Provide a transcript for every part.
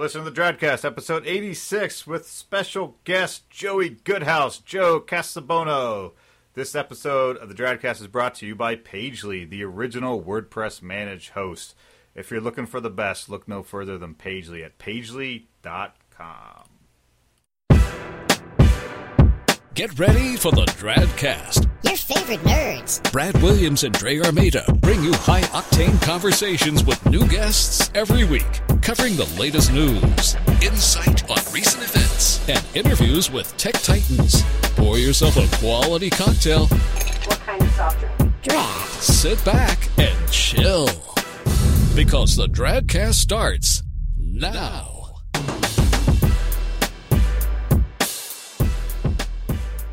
listening to the Dradcast, episode 86, with special guest Joey Goodhouse, Joe Casabono. This episode of the Dradcast is brought to you by Pagely, the original WordPress managed host. If you're looking for the best, look no further than Pagely at pagely.com. Get ready for the Dradcast. Your favorite nerds. Brad Williams and Dre Armeda bring you high octane conversations with new guests every week, covering the latest news, insight on recent events, and interviews with tech titans. Pour yourself a quality cocktail, What kind of soft drink? Drag. sit back, and chill. Because the Dradcast starts now.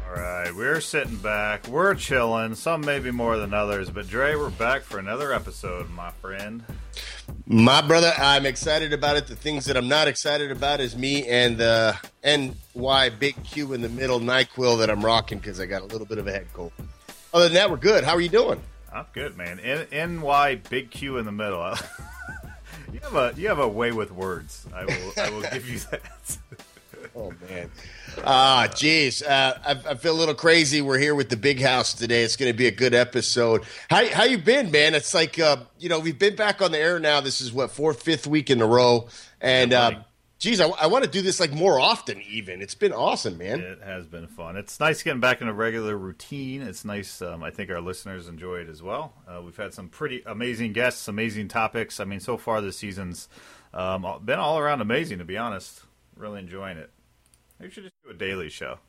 All right, we're sitting back, we're chilling, some maybe more than others, but Dre, we're back for another episode, my friend. My brother, I'm excited about it. The things that I'm not excited about is me and the NY Big Q in the middle NyQuil that I'm rocking because I got a little bit of a head cold. Other than that, we're good. How are you doing? I'm good, man. N- NY Big Q in the middle. you have a you have a way with words. I will I will give you that. Oh man, ah, jeez, uh, I, I feel a little crazy. We're here with the big house today. It's going to be a good episode. How how you been, man? It's like uh, you know we've been back on the air now. This is what fourth, fifth week in a row, and Yeah, uh, geez, I, I want to do this like more often. Even it's been awesome, man. It has been fun. It's nice getting back in a regular routine. It's nice. Um, I think our listeners enjoy it as well. Uh, we've had some pretty amazing guests, amazing topics. I mean, so far this season's um, been all around amazing. To be honest, really enjoying it. Maybe we should just do a daily show.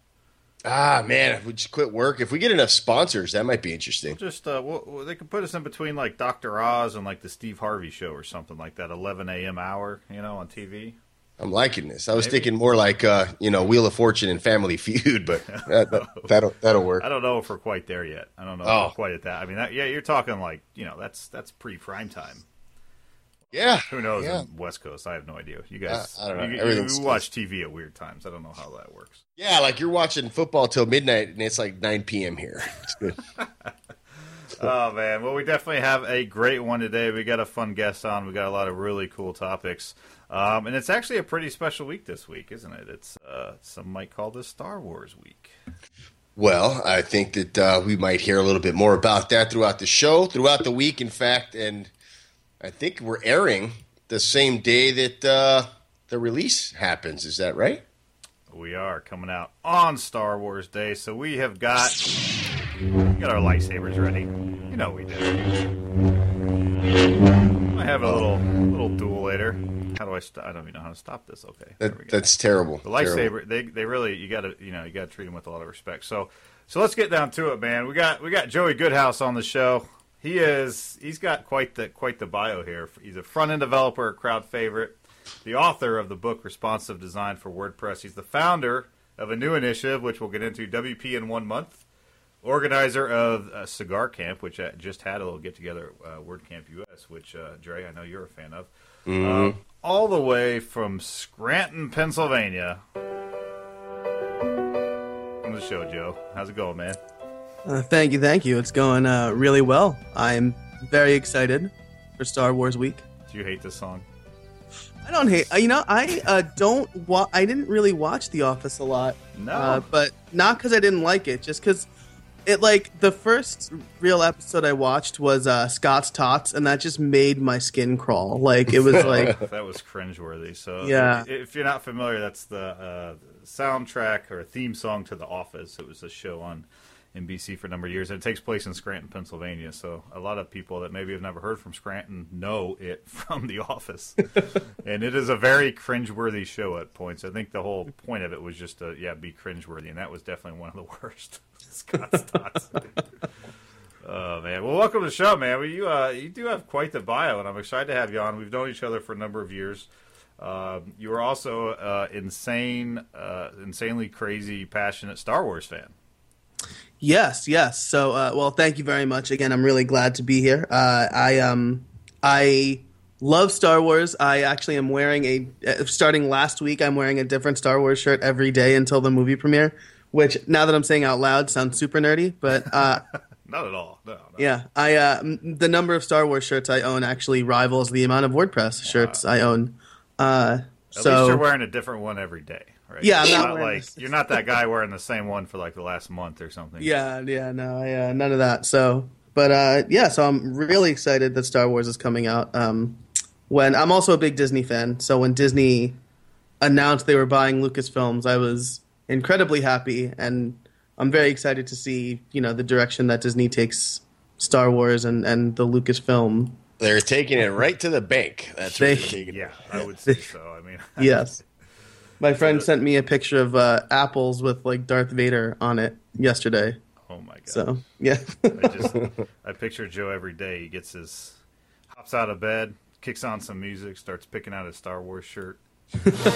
Ah, man, if we just quit work, if we get enough sponsors, that might be interesting. Just uh, well, they could put us in between like Doctor Oz and like the Steve Harvey show or something like that. 11 a.m. hour, you know, on TV. I'm liking this. I was Maybe. thinking more like uh, you know Wheel of Fortune and Family Feud, but that, that, that'll that'll work. I don't know if we're quite there yet. I don't know if Oh. we're quite at that. I mean, that, yeah, you're talking like you know that's that's pre prime time. Yeah, Who knows? Yeah, West Coast, I have no idea. You guys, Uh, I don't know. You, you, Everything's- watch TV at weird times. I don't know how that works. yeah, like you're watching football till midnight, and it's like 9 p.m. here. It's good. Oh man, well, we definitely have a great one today. We got a fun guest on. We got a lot of really cool topics, um, and it's actually a pretty special week this week, isn't it? It's uh, some might call this Star Wars week. Well, I think that uh, we might hear a little bit more about that throughout the show, throughout the week, in fact. And I think we're airing the same day that uh, the release happens. Is that right? We are coming out on Star Wars Day, so we have got we got our lightsabers ready. You know we do. I have a little little duel later. How do I? St- I don't even know how to stop this. Okay, That, that's terrible. the lightsaber. Terrible. They they really you got to you know you got to treat them with a lot of respect. So so let's get down to it, man. We got we got Joey Goodhouse on the show. He is he's got quite the quite the bio here. He's a front end developer, a crowd favorite, the author of the book Responsive Design for WordPress. He's the founder of a new initiative, which we'll get into, WP in one month. Organizer of uh, Cigar Camp, which uh, just had a little get together, uh, WordCamp US, which uh, Dre, I know you're a fan of. Uh, all the way from Scranton, Pennsylvania. On the show, Joe. How's it going, man? Uh, thank you, thank you. It's going uh, really well. I'm very excited for Star Wars Week. Do you hate this song? I don't hate. Uh, you know, I uh, don't. Wa- I didn't really watch The Office a lot. No. uh, but not because I didn't like it, just because it like the first real episode I watched was uh, Scott's Tots, and that just made my skin crawl. Like it was like that was cringeworthy. So Yeah. if, if you're not familiar, that's the uh, soundtrack or theme song to The Office. It was a show on NBC for a number of years. And it takes place in Scranton, Pennsylvania. So a lot of people that maybe have never heard from Scranton know it from The Office. and it is a very cringeworthy show at points. I think the whole point of it was just to yeah be cringeworthy, and that was definitely one of the worst. Scott's Tots. Oh man! Well, welcome to the show, man. Well, you uh, you do have quite the bio, and I'm excited to have you on. We've known each other for a number of years. Um, you are also uh, insane, uh, insanely crazy, passionate Star Wars fan. Yes, yes. So, uh, well, thank you very much. Again, I'm really glad to be here. Uh, I um, I love Star Wars. I actually am wearing a uh, starting last week. I'm wearing a different Star Wars shirt every day until the movie premiere. Which, now that I'm saying out loud, sounds super nerdy. But uh, Not at all. No, no. yeah, I uh, the number of Star Wars shirts I own actually rivals the amount of WordPress shirts I own. Uh, At so least you're wearing a different one every day, right? Yeah, You're not wearing like this- you're not that guy wearing the same one for like the last month or something. yeah, yeah, no, yeah, none of that. So, but uh, yeah, so I'm really excited that Star Wars is coming out. Um, when I'm also a big Disney fan, so when Disney announced they were buying Lucasfilms, I was incredibly happy, and I'm very excited to see you know the direction that Disney takes Star Wars and and the Lucasfilm. They're taking it right to the bank. That's They- what they're taking. yeah, I would say so. I mean, Yes. My friend sent me a picture of uh, apples with like Darth Vader on it yesterday. oh my god. So yeah, I just I picture Joe every day. He gets his hops out of bed, kicks on some music, starts picking out his Star Wars shirt. it's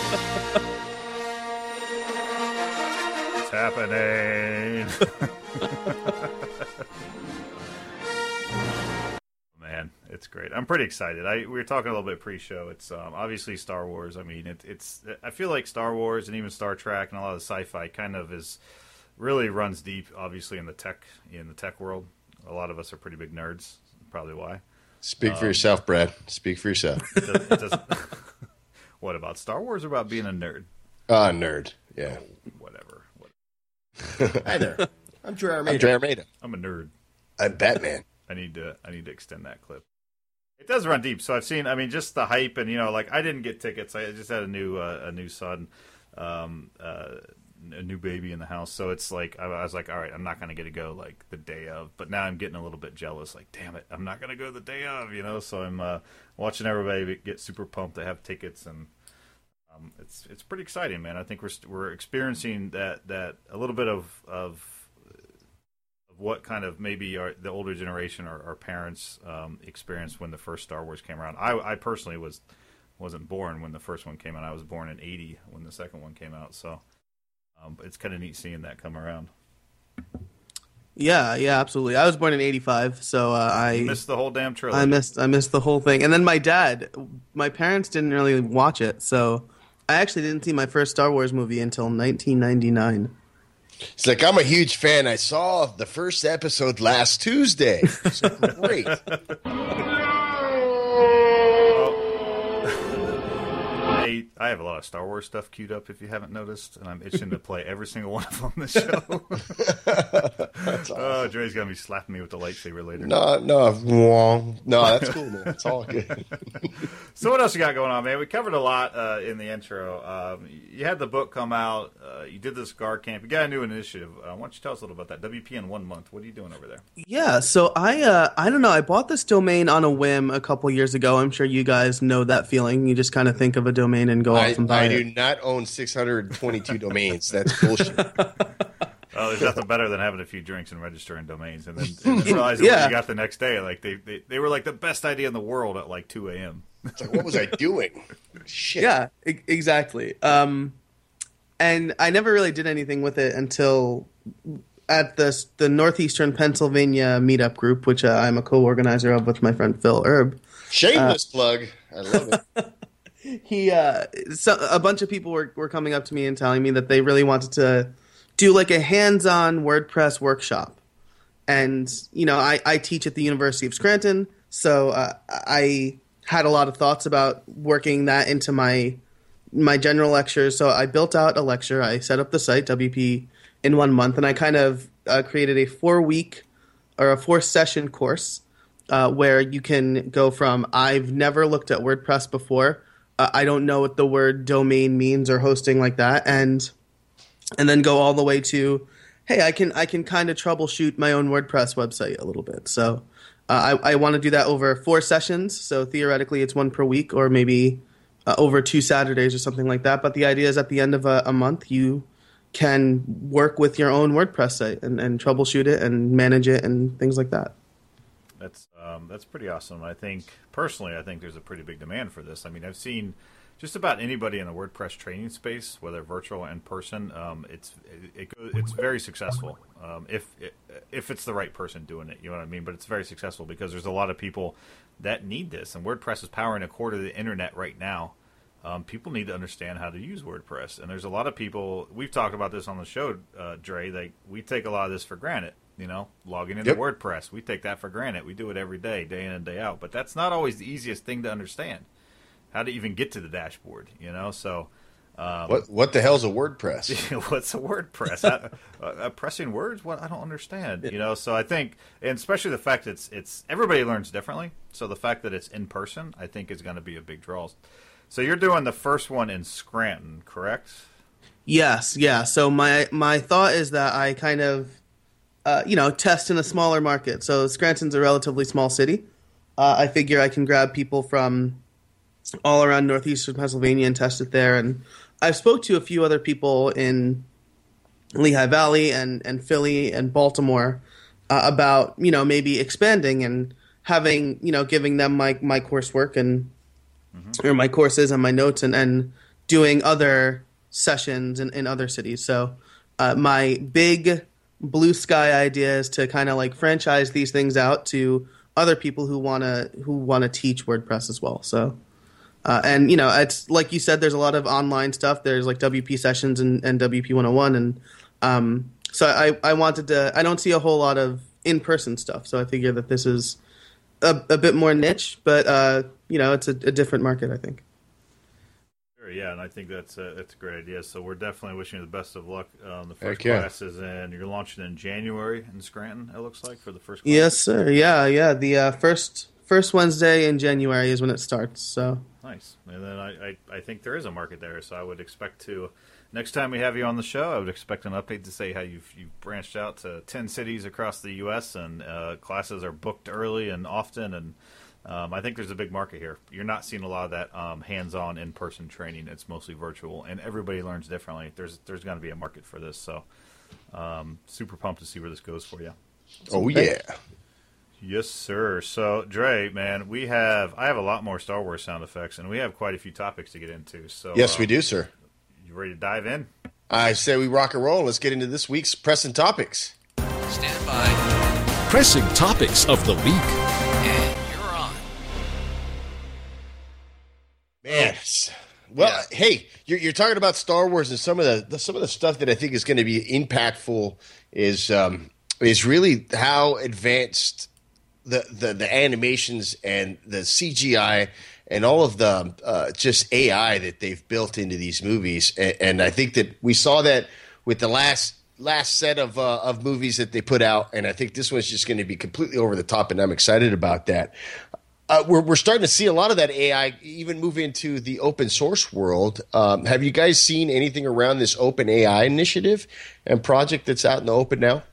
happening. Man, it's great. I'm pretty excited. I we were talking a little bit pre-show. It's um, obviously Star Wars. I mean, it, it's I feel like Star Wars and even Star Trek and a lot of sci-fi kind of is really runs deep. Obviously, in the tech in the tech world, a lot of us are pretty big nerds. Probably why. Speak for yourself, Brad. Speak for yourself. It does, it doesn't- what about Star Wars? Or about being a nerd? Ah, nerd. Yeah. Whatever. What- Hi there. I'm Drew Armeda. I'm Drew Armeda. I'm a nerd. I'm Batman. I need to I need to extend that clip. It does run deep. So I've seen. I mean, just the hype, and you know, like I didn't get tickets. I just had a new uh, a new son, um, uh, a new baby in the house. So it's like I, was like, all right, I'm not to get to go like the day of. But now I'm getting a little bit jealous. Like, damn it, I'm not to go the day of. You know, so I'm uh, watching everybody get super pumped to have tickets and. Um, it's it's pretty exciting, man. I think we're we're experiencing that that a little bit of of what kind of maybe our, the older generation or our parents um, experienced when the first Star Wars came around. I, I personally was wasn't born when the first one came out. I was born in '80 when the second one came out. So um, it's kind of neat seeing that come around. yeah, yeah, absolutely. I was born in '85, so uh, I Missed the whole damn trilogy. I missed I missed the whole thing. And then my dad, my parents didn't really watch it, so I actually didn't see my first Star Wars movie until 1999. It's like I'm a huge fan. I saw the first episode last Tuesday. It's great. Hey, I have a lot of Star Wars stuff queued up if you haven't noticed, and I'm itching to play every single one of them this show. Oh, Dre's gonna be slapping me with the lightsaber later. No, no, wrong. No, that's cool, man. It's all good. So what else you got going on, man? We covered a lot uh, in the intro. Um, you had the book come out. Uh, you did this cigar camp. You got a new initiative. Uh, why don't you tell us a little about that? WP in one month. What are you doing over there? Yeah, so I uh, I don't know. I bought this domain on a whim a couple years ago. I'm sure you guys know that feeling. You just kind of think of a domain and go I, off and buy I it. do not own 622 domains. That's bullshit. Oh, there's nothing better than having a few drinks and registering domains, and then, and then realizing Yeah. what you got the next day. Like they, they, they were like the best idea in the world at like 2 a.m. It's like, what was I doing? Shit. Yeah, e- exactly. Um, and I never really did anything with it until at the the Northeastern Pennsylvania meetup group, which uh, I'm a co-organizer of with my friend Phil Erb. Shameless plug. I love it. He, uh, so, a bunch of people were were coming up to me and telling me that they really wanted to do like a hands-on WordPress workshop. And you know, I, I teach at the University of Scranton, so uh, I had a lot of thoughts about working that into my my general lectures. So I built out a lecture. I set up the site WP in one month, and I kind of uh, created a four week or a four session course uh, where you can go from I've never looked at WordPress before. I don't know what the word domain means or hosting like that, and and then go all the way to hey, I can I can kind of troubleshoot my own WordPress website a little bit. So uh, I, I want to do that over four sessions. So theoretically, it's one per week, or maybe uh, over two Saturdays or something like that. But the idea is at the end of a, a month, you can work with your own WordPress site and, and troubleshoot it and manage it and things like that. That's um, that's pretty awesome. I think personally, I think there's a pretty big demand for this. I mean, I've seen just about anybody in the WordPress training space, whether virtual and person. Um, it's it, it, it's very successful um, if if it's the right person doing it. You know what I mean? But it's very successful because there's a lot of people that need this, and WordPress is powering a quarter of the internet right now. Um, people need to understand how to use WordPress, and there's a lot of people. We've talked about this on the show, uh, Dre. Like we take a lot of this for granted. You know, logging into Yep. WordPress, we take that for granted. We do it every day, day in and day out. But that's not always the easiest thing to understand. how to even get to the dashboard. You know, so um, what what the hell's a WordPress? what's a WordPress? uh, uh, pressing words? What I don't understand. You know, so I think, and especially the fact that it's it's everybody learns differently. So the fact that it's in person, I think, is going to be a big draw. So you're doing the first one in Scranton, correct? Yes, yeah. So my my thought is that I kind of, uh, you know, test in a smaller market. So Scranton's a relatively small city. Uh, I figure I can grab people from all around northeastern Pennsylvania and test it there. And I've spoke to a few other people in Lehigh Valley and, and Philly and Baltimore uh, about you know maybe expanding and having you know giving them my my coursework and mm-hmm. or my courses and my notes and and doing other sessions in, in other cities. So uh, my big blue sky ideas to kind of like franchise these things out to other people who wanna who wanna teach WordPress as well. So uh, and you know, it's like you said, there's a lot of online stuff. There's like WP sessions and, and WP 101, and um, so I, I wanted to. I don't see a whole lot of in person stuff, so I figure that this is a, a bit more niche, but uh, you know, it's a, a, different market. I think. Yeah, and I think that's a, that's a great idea. So we're definitely wishing you the best of luck. Um, the first yeah. class is in. You're launching in January in Scranton. It looks like for the first. Class. Yes, sir. Yeah, yeah. The uh, first first Wednesday in January is when it starts. So nice. And then I, I, I, think there is a market there. So I would expect to next time we have you on the show, I would expect an update to say how you've you've branched out to ten cities across the U.S. and uh, classes are booked early and often. And um, I think there's a big market here. You're not seeing a lot of that um, hands-on, in-person training. It's mostly virtual, and everybody learns differently. There's there's going to be a market for this. So um, super pumped to see where this goes for you. Oh yeah. Yes, sir. So, Dre, man, we have I have a lot more Star Wars sound effects, and we have quite a few topics to get into. So, yes, we um, do, sir. You ready to dive in? I say we rock and roll. Let's get into this week's pressing topics. Stand by. Pressing topics of the week, well, yeah. hey, you're, you're, talking about Star Wars, and some of the, the some of the stuff that I think is going to be impactful is um, is really how advanced the, the, the animations and the CGI and all of the uh, just AI that they've built into these movies. And, and, I think that we saw that with the last last set of uh, of movies that they put out, and I think this one's just going to be completely over the top, and I'm excited about that. Uh, we're we're starting to see a lot of that AI even move into the open source world. Um, have you guys seen anything around this Open AI initiative and project that's out in the open now?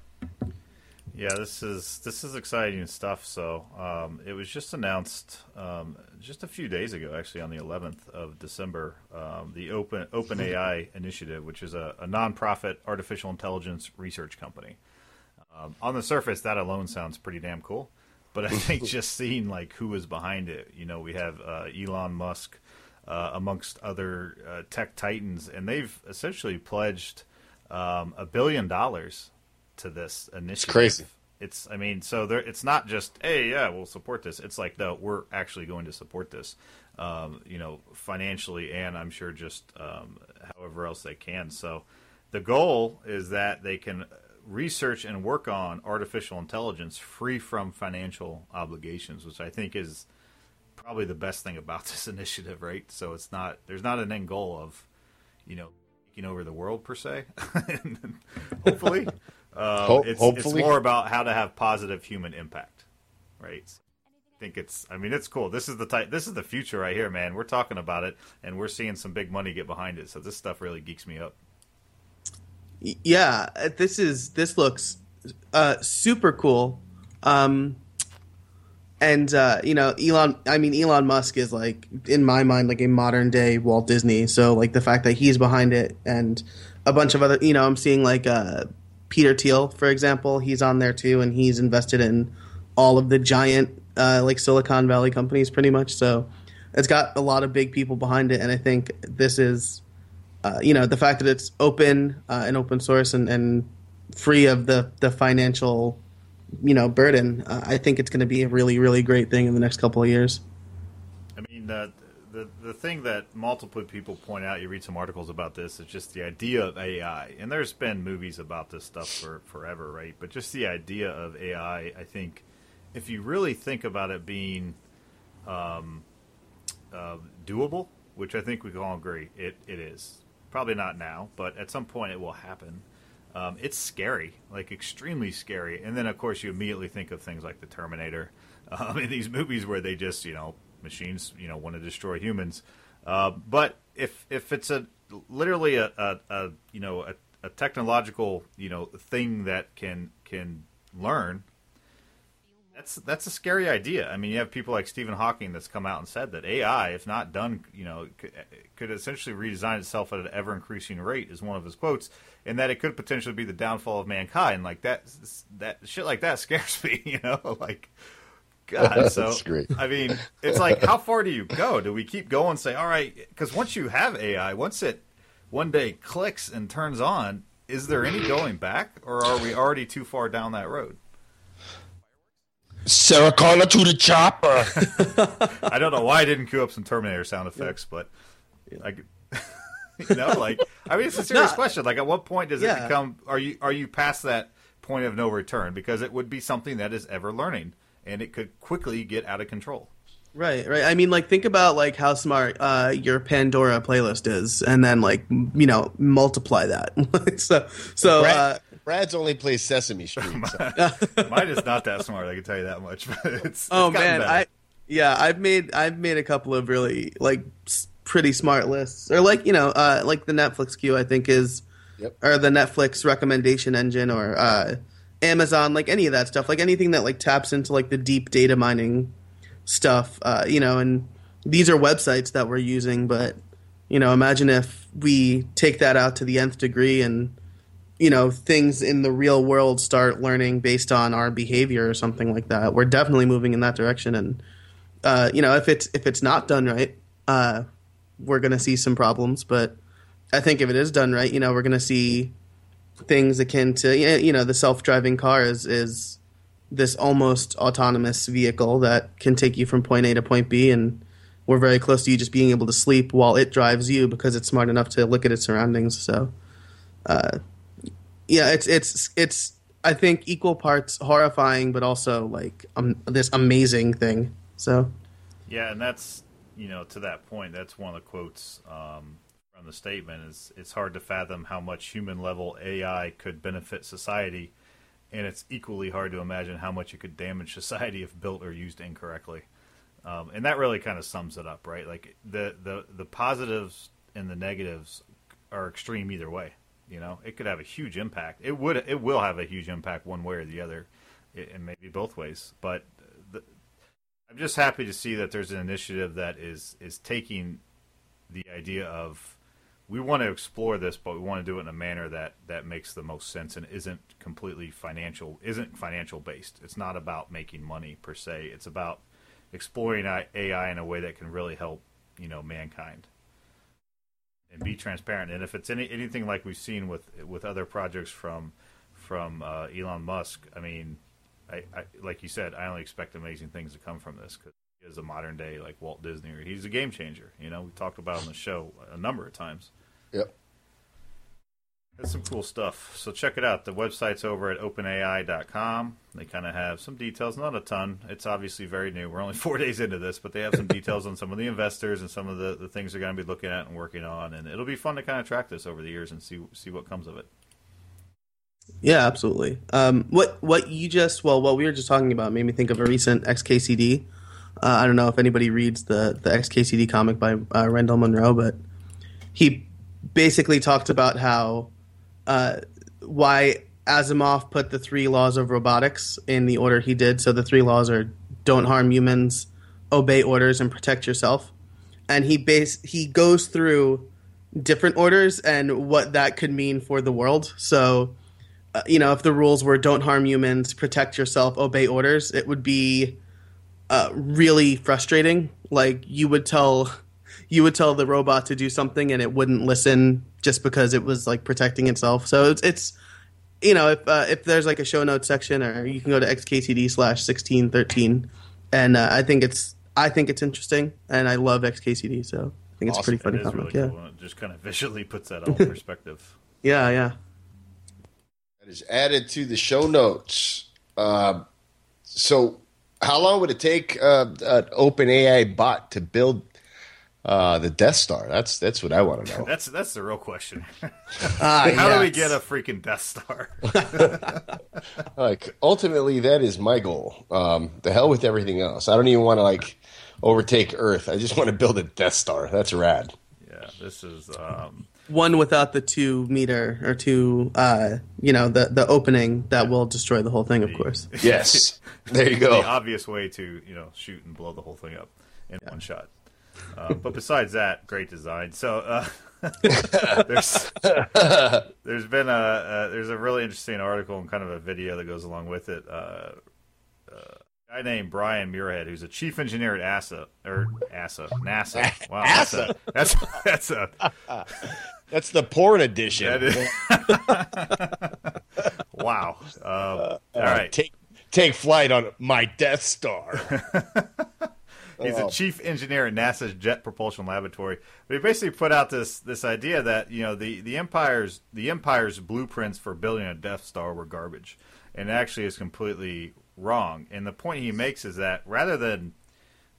Yeah, this is this is exciting stuff. So um, it was just announced um, just a few days ago, actually on the 11th of December, um, the Open Open AI initiative, which is a, a nonprofit artificial intelligence research company. Um, on the surface, that alone sounds pretty damn cool, but I think just seeing like who is behind it, you know, we have uh, Elon Musk uh, amongst other uh, tech titans, and they've essentially pledged um, a billion dollars to this initiative. It's crazy. It's I mean, so there, it's not just hey, yeah, we'll support this. It's like no, we're actually going to support this, um, you know, financially and I'm sure just um, however else they can. So the goal is that they can research and work on artificial intelligence free from financial obligations, which I think is probably the best thing about this initiative, right? So it's not there's not an end goal of, you know, taking over the world per se. hopefully, um, Ho- it's, hopefully, it's more about how to have positive human impact, right? I think it's. I mean, it's cool. This is the type. This is the future right here, man. We're talking about it, and we're seeing some big money get behind it. So this stuff really geeks me up. Yeah, this is. This looks uh, super cool. Um, and uh, you know, Elon. I mean, Elon Musk is like in my mind like a modern day Walt Disney. So like the fact that he's behind it, and a bunch of other. You know, I'm seeing like uh, Peter Thiel, for example, he's on there too, and he's invested in all of the giant uh, like Silicon Valley companies, pretty much. So it's got a lot of big people behind it, and I think this is, uh, you know, the fact that it's open uh, and open source and, and free of the the financial, you know, burden. Uh, I think it's going to be a really really great thing in the next couple of years. I mean, the the thing that multiple people point out, you read some articles about this, is just the idea of AI. And there's been movies about this stuff for forever, right? But just the idea of AI, I think, if you really think about it being, um, uh, doable, which I think we can all agree it, it is. Probably not now, but at some point it will happen. Um, it's scary, like extremely scary. And then, of course, you immediately think of things like the Terminator um, in these movies where they just, you know, machines, you know, want to destroy humans. Uh, but if if it's a literally a, a, a you know a, a technological you know thing that can can learn that's that's a scary idea. I mean, you have people like Stephen Hawking that's come out and said that AI, if not done, you know, could, eh, could essentially redesign itself at an ever increasing rate. Is one of his quotes, and that it could potentially be the downfall of mankind. Like that, that shit like that scares me. You know, like God. So great. I mean, it's like, how far do you go? Do we keep going? Say, all right, because once you have AI, once it one day clicks and turns on, is there any going back, or are we already too far down that road? Sarah Connor to the chopper. I don't know why I didn't cue up some Terminator sound effects, but I, you know, like I mean, it's a serious No. question. Like, at what point does it become? Are you are you past that point of no return? Because it would be something that is ever learning, and it could quickly get out of control. Right, right. I mean, like, think about like how smart uh, your Pandora playlist is, and then like m- you know multiply that. so, so uh, Brad, Brad's only plays Sesame Street. so- Mine is not that smart. I can tell you that much. But it's, it's oh gotten man, better. I yeah, I've made I've made a couple of really like pretty smart lists, or like you know, uh, like the Netflix queue. I think is Yep. or the Netflix recommendation engine, or uh, Amazon, like any of that stuff, like anything that like taps into like the deep data mining stuff. Uh, you know, and these are websites that we're using, but you know, imagine if we take that out to the nth degree and you know things in the real world start learning based on our behavior or something like that. We're definitely moving in that direction. And uh, you know if it's if it's not done right uh, we're going to see some problems. But i think if it is done right you know we're going to see things akin to you know the self-driving car is is this almost autonomous vehicle that can take you from point a to point b. And we're very close to you just being able to sleep while it drives you because it's smart enough to look at its surroundings. So yeah, it's it's it's I think equal parts horrifying, but also like um, this amazing thing. So Yeah, and that's you know to that point. That's one of the quotes um, from the statement. Is it's hard to fathom how much human level AI could benefit society, and it's equally hard to imagine how much it could damage society if built or used incorrectly. Um, and that really kind of sums it up, right? Like the the the positives and the negatives are extreme either way. You know, it could have a huge impact. It would. It will have a huge impact one way or the other, and maybe both ways. But the, I'm just happy to see that there's an initiative that is is taking the idea of we want to explore this, but we want to do it in a manner that that makes the most sense and isn't completely financial, isn't financial based. It's not about making money per se. It's about exploring AI in a way that can really help you know mankind and be transparent. And if it's any anything like we've seen with with other projects from from uh, Elon Musk, I mean, I, I like you said, I only expect amazing things to come from this because he is a modern day like Walt Disney. Or he's a game changer. You know, we talked about on the show a number of times. yep. That's some cool stuff. So check it out. The website's over at openai.com. They kind of have some details, not a ton. It's obviously very new. We're only four days into this, but they have some details on some of the investors and some of the, the things they're going to be looking at and working on. And it'll be fun to kind of track this over the years and see see what comes of it. yeah, absolutely. Um, what what you just well what we were just talking about made me think of a recent XKCD. Uh, I don't know if anybody reads the the XKCD comic by uh, Randall Munroe, but he basically talked about how uh, why Asimov put the three laws of robotics in the order he did. So the three laws are don't harm humans, obey orders, and protect yourself. And he base he goes through different orders and what that could mean for the world. So, uh, you know, if the rules were don't harm humans, protect yourself, obey orders, it would be uh, really frustrating. Like you would tell you would tell the robot to do something and it wouldn't listen just because it was like protecting itself. So it's it's you know if uh, if there's like a show notes section or you can go to xkcd slash sixteen thirteen, and uh, I think it's I think it's interesting and I love xkcd so I think it's Awesome. pretty funny It is comic. really yeah. cool. It just kind of visually puts that all in perspective. yeah, yeah. That is added to the show notes. Um, so, how long would it take uh, an open AI bot to build Uh, the Death Star. That's that's what I want to know. That's that's the real question. Ah, How do we get a freaking Death Star? like ultimately, that is my goal. Um, the hell with everything else. I don't even want to like overtake Earth. I just want to build a Death Star. That's rad. yeah, this is um, one without the two meter or two, uh, you know, the the opening that will destroy the whole thing, of course. Yes, there you go. the obvious way to you know shoot and blow the whole thing up in one shot. Uh, but besides that, great design. So uh, there's there's been a uh, there's a really interesting article and kind of a video that goes along with it. Uh, uh, a guy named Brian Muirhead, who's a chief engineer at ASA or ASA NASA. Wow, that's a, that's that's a That's the porn edition. wow. Um, all right. Take take flight on my Death Star. He's a oh. chief engineer at NASA's Jet Propulsion Laboratory. But he basically put out this this idea that you know the the empire's the empire's blueprints for building a Death Star were garbage, and actually is completely wrong. And the point he makes is that rather than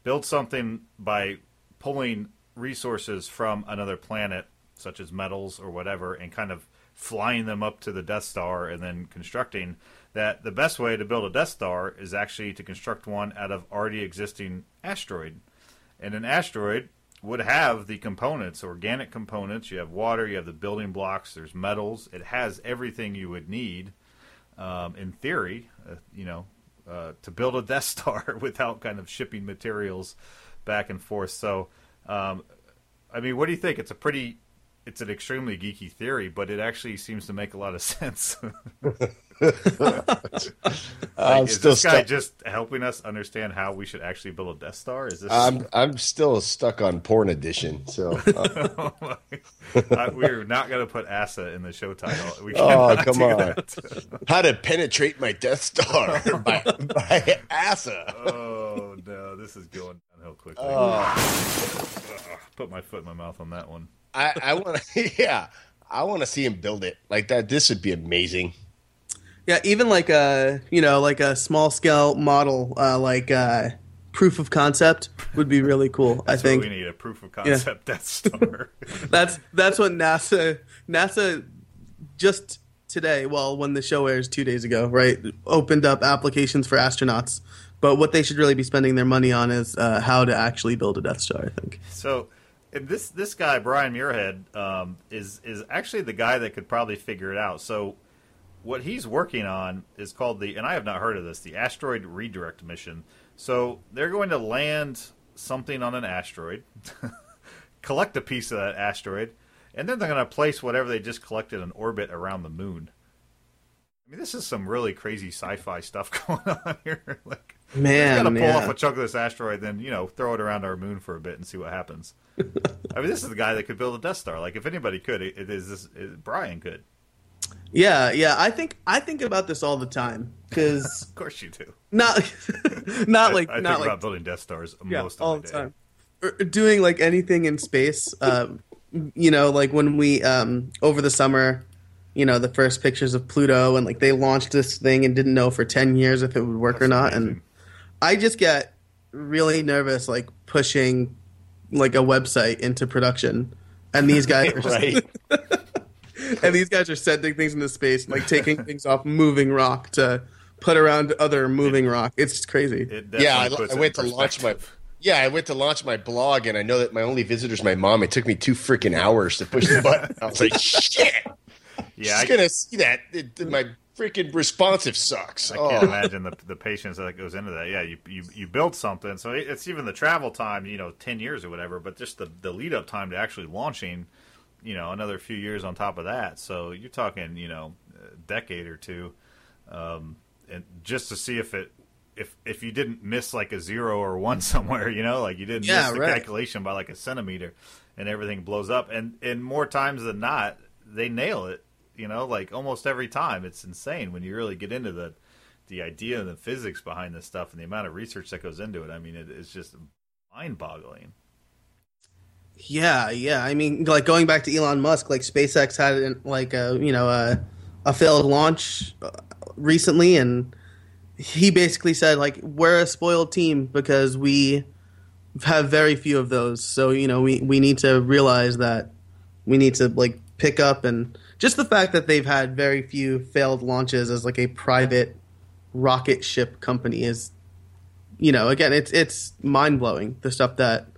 build something by pulling resources from another planet, such as metals or whatever, and kind of flying them up to the Death Star and then constructing that the best way to build a Death Star is actually to construct one out of already existing asteroid. And an asteroid would have the components, organic components. You have water, you have the building blocks, there's metals. It has everything you would need, um, in theory, uh, you know, uh, to build a Death Star without kind of shipping materials back and forth. So, um, I mean, what do you think? It's a pretty, it's an extremely geeky theory, but it actually seems to make a lot of sense. I'm is still this guy stuck. just helping us understand how we should actually build a Death Star? Is this? I'm I'm still stuck on porn edition. So uh, Uh, we're not going to put ASA in the show title. We Oh, come on. how to penetrate my Death Star by, by Asa. Oh no, this is going downhill quickly. Oh. Put my foot in my mouth on that one. I, I want to, yeah, I want to see him build it like that. This would be amazing. Yeah, even like a you know like a small scale model, uh, like uh, proof of concept would be really cool. I think we need a proof of concept Death Star. that's that's what NASA NASA just today. Well, when the show airs two days ago, right, opened up applications for astronauts. But what they should really be spending their money on is uh, how to actually build a Death Star. I think. So this this guy Brian Muirhead um, is is actually the guy that could probably figure it out. So what he's working on is called the and I have not heard of this the asteroid redirect mission. So they're going to land something on an asteroid, collect a piece of that asteroid, and then they're going to place whatever they just collected in orbit around the moon. I mean, this is some really crazy sci-fi stuff going on here. like, Man, got to pull yeah. off a chunk of this asteroid, then you know, throw it around our moon for a bit and see what happens. I mean, this is the guy that could build a Death Star. Like, if anybody could, it, it is this. It, Brian could. Yeah, yeah. I think I think about this all the time because Of course, you do. not not like I think not about like building Death Stars yeah, most of all the day. time. Or doing like anything in space. Um, you know, like when we um, over the summer, you know, the first pictures of Pluto and like they launched this thing and didn't know for ten years if it would work or not. amazing. And I just get really nervous, like pushing like a website into production, and these guys are just, Right. and these guys are sending things into space, like taking things off moving rock to put around other moving rock. It's crazy. It Yeah, I, I went to launch my. Yeah, I went to launch my blog, and I know that my only visitor's my mom. It took me two freaking hours to push the button. I was like, "Shit, Yeah, she's I, gonna see that. It- my freaking responsive sucks." I oh. can't imagine the the patience that goes into that. Yeah, you you you build something, so it's even the travel time, you know, ten years or whatever, but just the the lead up time to actually launching, you know, another few years on top of that. So you're talking, you know, a decade or two, um, and just to see if it. If, if you didn't miss like a zero or one somewhere, you know, like you didn't Yeah, miss the right. calculation by like a centimeter, and everything blows up, and and more times than not, they nail it. You know, like almost every time. It's insane when you really get into the the idea and the physics behind this stuff and the amount of research that goes into it. I mean, it, it's just mind boggling. Yeah, yeah. I mean, like going back to Elon Musk, like SpaceX had like a you know a a failed launch uh, recently, and he basically said like we're a spoiled team because we have very few of those. So you know, we we need to realize that we need to like pick up and just the fact that they've had very few failed launches as like a private rocket ship company is, you know, again, it's it's mind blowing the stuff that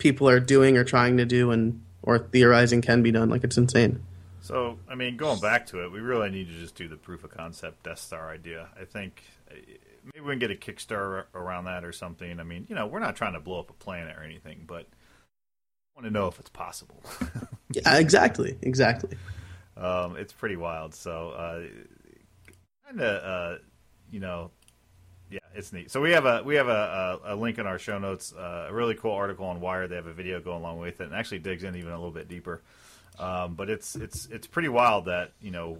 people are doing or trying to do and or theorizing can be done. Like it's insane. So, I mean, going back to it, we really need to just do the proof of concept Death Star idea. I think uh, maybe we can get a Kickstarter around that or something. I mean, you know, we're not trying to blow up a planet or anything, but I want to know if it's possible. Yeah, exactly, exactly. um, it's pretty wild. So, uh, kind of, uh, you know, it's neat. So we have a we have a, a, a link in our show notes, uh, a really cool article on Wired. They have a video going along with it, and actually digs in even a little bit deeper. Um, but it's it's it's pretty wild that you know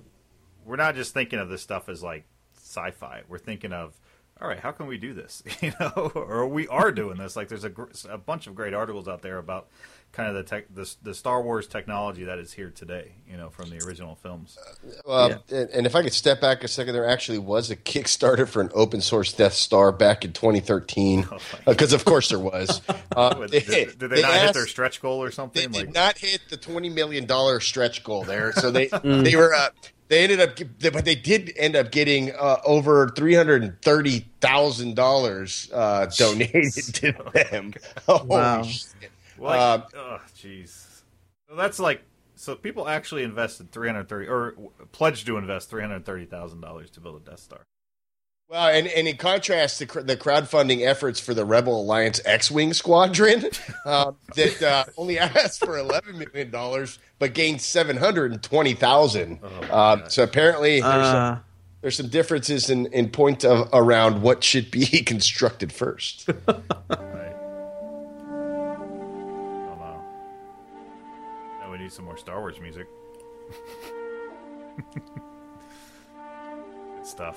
we're not just thinking of this stuff as like sci-fi. We're thinking of all right, how can we do this? You know, or we are doing this. Like there's a, gr- a bunch of great articles out there about kind of the tech, the, the Star Wars technology that is here today. You know, from the original films. Uh, and, and if I could step back a second, there actually was a Kickstarter for an open source Death Star back in 2013, because of course there was. Uh, Did, did, did they, not hit their stretch goal or They something? did like, not hit the 20 million dollar stretch goal there, so they they were. Uh, they ended up, but they did end up getting uh, over three hundred and thirty thousand dollars uh, donated to them. Holy Wow. Shit. Like, Um, oh, jeez. So that's like so people actually invested three hundred thirty or pledged to invest three hundred thirty thousand dollars to build a Death Star. Well, and, and in contrast to cr- the crowdfunding efforts for the Rebel Alliance X-wing squadron, uh, that uh, only asked for eleven million dollars but gained seven hundred and twenty thousand. uh, so apparently, there's, some, Uh, there's some differences in, in point of, around what should be constructed first. Now some more Star Wars music. Good stuff.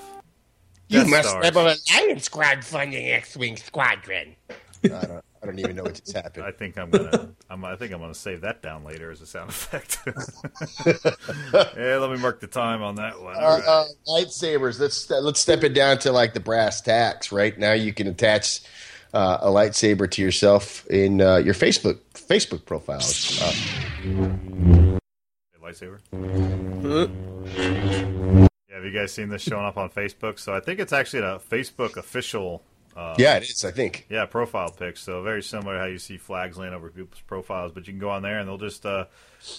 you Death must Stars. Rebel Alliance crowdfunding X-wing squadron. I don't, I don't even know what just happened. I think I'm gonna. I'm, I think I'm gonna save that down later as a sound effect. yeah, let me mark the time on that one. All right. uh, lightsabers. Let's let's step it down to like the brass tacks. Right now, you can attach uh, a lightsaber to yourself in uh, your Facebook Facebook profiles. Uh, lightsaber. Yeah, have you guys seen this showing up on Facebook? So I think it's actually a Facebook official. Uh, yeah, it is. I think. Yeah, profile pics. So very similar to how you see flags laying over people's profiles, but you can go on there and they'll just uh,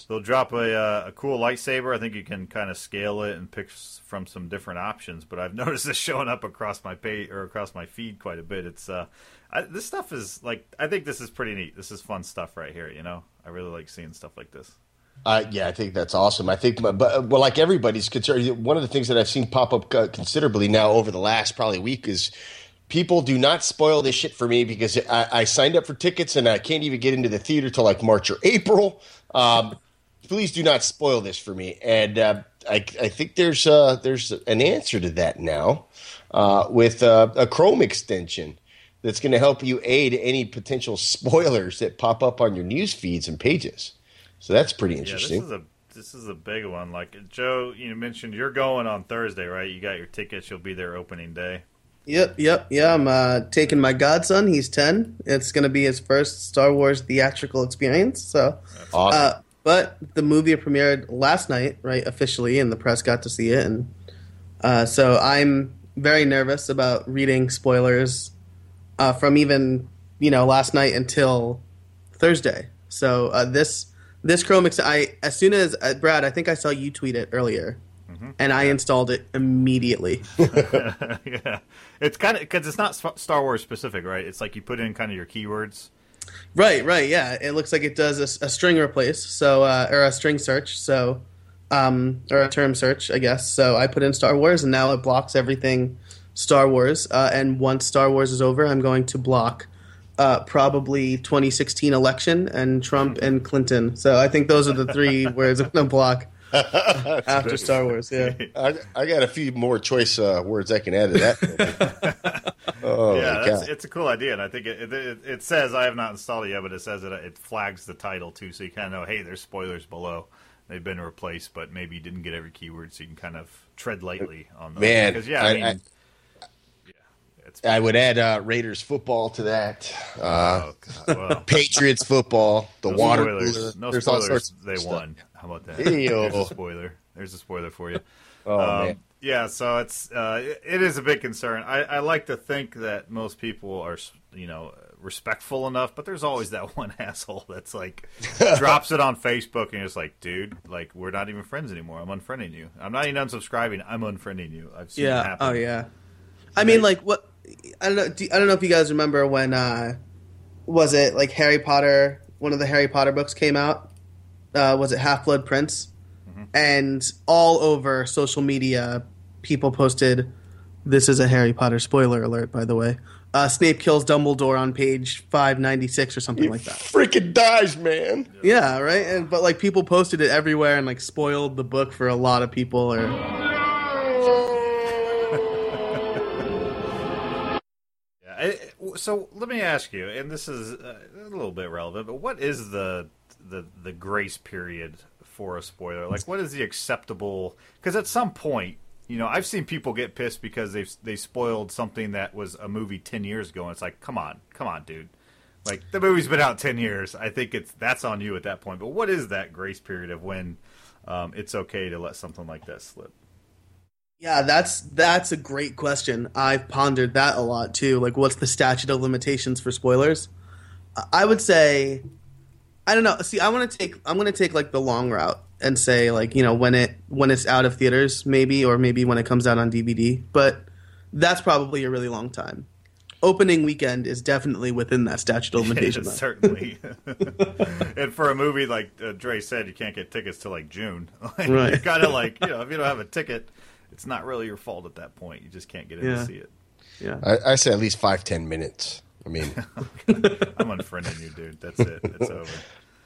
they'll drop a, uh, a cool lightsaber. I think you can kind of scale it and pick from some different options. But I've noticed this showing up across my page or across my feed quite a bit. It's uh, I, this stuff is like I think this is pretty neat. This is fun stuff right here. You know, I really like seeing stuff like this. Uh, yeah, I think that's awesome. I think, but well, like everybody's concerned. One of the things that I've seen pop up uh, considerably now over the last probably week is people do not spoil this shit for me because I, I signed up for tickets and I can't even get into the theater till like March or April. Um, please do not spoil this for me. And uh, I, I think there's uh, there's an answer to that now uh, with uh, a Chrome extension that's going to help you aid any potential spoilers that pop up on your news feeds and pages. So that's pretty interesting. Yeah, this is a this is a big one. Like Joe, you mentioned you're going on Thursday, right? You got your tickets. You'll be there opening day. Yep, yep, yeah. I'm uh, taking my godson. He's ten. It's going to be his first Star Wars theatrical experience. So, awesome. uh, but the movie premiered last night, right? Officially, and the press got to see it, and uh, so I'm very nervous about reading spoilers uh, from even you know last night until Thursday. So uh, this this Chrome, ex- I as soon as uh, Brad, I think I saw you tweet it earlier, and I installed it immediately. yeah, it's kind of because it's not Star Wars specific, right? It's like you put in kind of your keywords. Right, right, yeah. It looks like it does a string replace, so uh, or a string search, so um, or a term search, I guess. So I put in Star Wars, and now it blocks everything Star Wars. Uh, and once Star Wars is over, I'm going to block uh, probably 2016 election and Trump and Clinton. So I think those are the three words I'm going to block after Star Wars. Yeah. I, I got a few more choice uh, words I can add to that. oh, yeah, that's, it's a cool idea, and I think it, it, it says I have not installed it yet, but it says that it flags the title too, so you kind of know, hey, there's spoilers below. They've been replaced, but maybe you didn't get every keyword, so you can kind of tread lightly on those. Man, because yeah, I, I- mean, I- yeah, That's I would add uh, Raiders football to that. Uh, oh, God, well, Patriots football, the no water spoilers. cooler. No There's all sorts They stuff. won. How about that? Ew. There's a spoiler. There's a spoiler for you. Oh Um, man. Yeah, so it's uh, it, it is a big concern. I, I like to think that most people are, you know, respectful enough, but there's always that one asshole that's like drops it on Facebook and is like, dude, like we're not even friends anymore. I'm unfriending you. I'm not even unsubscribing. I'm unfriending you. I've seen it Yeah. happen. Oh yeah. I mean, like what? I don't know. Do, I don't know if you guys remember when uh, was it like Harry Potter? One of the Harry Potter books came out. Uh, was it Half Blood Prince? And all over social media, people posted, "This is a Harry Potter spoiler alert." By the way, uh, Snape kills Dumbledore on page five ninety six or something like that. Freaking dies, man. Yeah, right. And but like people posted it everywhere and like spoiled the book for a lot of people. Or I- So let me ask you, and this is uh, a little bit relevant, but what is the the the grace period for a spoiler? Like, what is the acceptable? Because at some point, you know, I've seen people get pissed because they've they spoiled something that was a movie ten years ago, and it's like, come on, come on, dude. Like the movie's been out ten years. I think it's that's on you at that point. But what is that grace period of when um, it's okay to let something like that slip? Yeah, that's that's a great question. I've pondered that a lot too. Like, what's the statute of limitations for spoilers? I- would say, I don't know. See, I want to take I'm going to take like the long route and say like you know when it when it's out of theaters maybe or maybe when it comes out on DVD. But that's probably a really long time. Opening weekend is definitely within that statute of limitations. certainly. and for a movie like uh, Dre said, you can't get tickets till like June. Like, Right. You kind of like you know if you don't have a ticket, it's not really your fault at that point. You just can't get in Yeah. to see it. yeah. I, I say at least five ten minutes. I mean, I'm unfriending you, dude. That's it. It's over.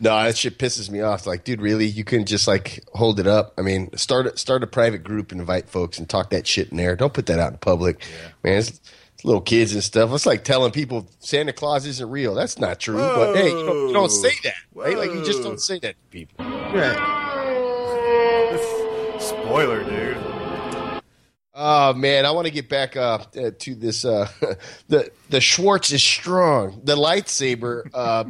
no, that shit pisses me off. Like, dude, really? You couldn't just like hold it up? I mean, start a- start a private group and invite folks and talk that shit in there. Don't put that out in public, man. It's, it's little kids and stuff. It's like telling people Santa Claus isn't real. That's not true. But hey, you don't, you don't say that, right? Like, you just don't say that to people. Right. Spoiler, dude. Oh man, I want to get back uh, uh, to this. Uh, the the Schwartz is strong. The lightsaber. Uh,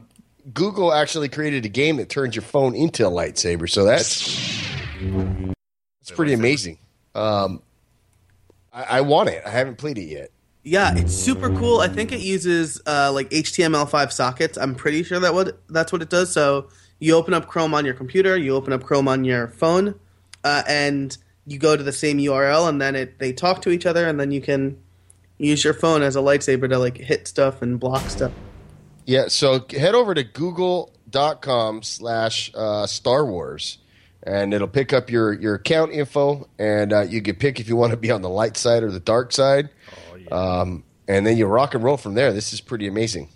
Google actually created a game that turns your phone into a lightsaber. So that's that's pretty amazing. Um, I, I want it. I haven't played it yet. Yeah, it's super cool. I think it uses uh, like HTML5 sockets. I'm pretty sure that what that's what it does. So you open up Chrome on your computer, you open up Chrome on your phone, uh, and you go to the same URL, and then it they talk to each other, and then you can use your phone as a lightsaber to like hit stuff and block stuff. Yeah. So head over to google.com slash uh, Star Wars. And it'll pick up your, your account info, and uh, you can pick if you want to be on the light side or the dark side. Oh yeah. um, and then you rock and roll from there. This is pretty amazing.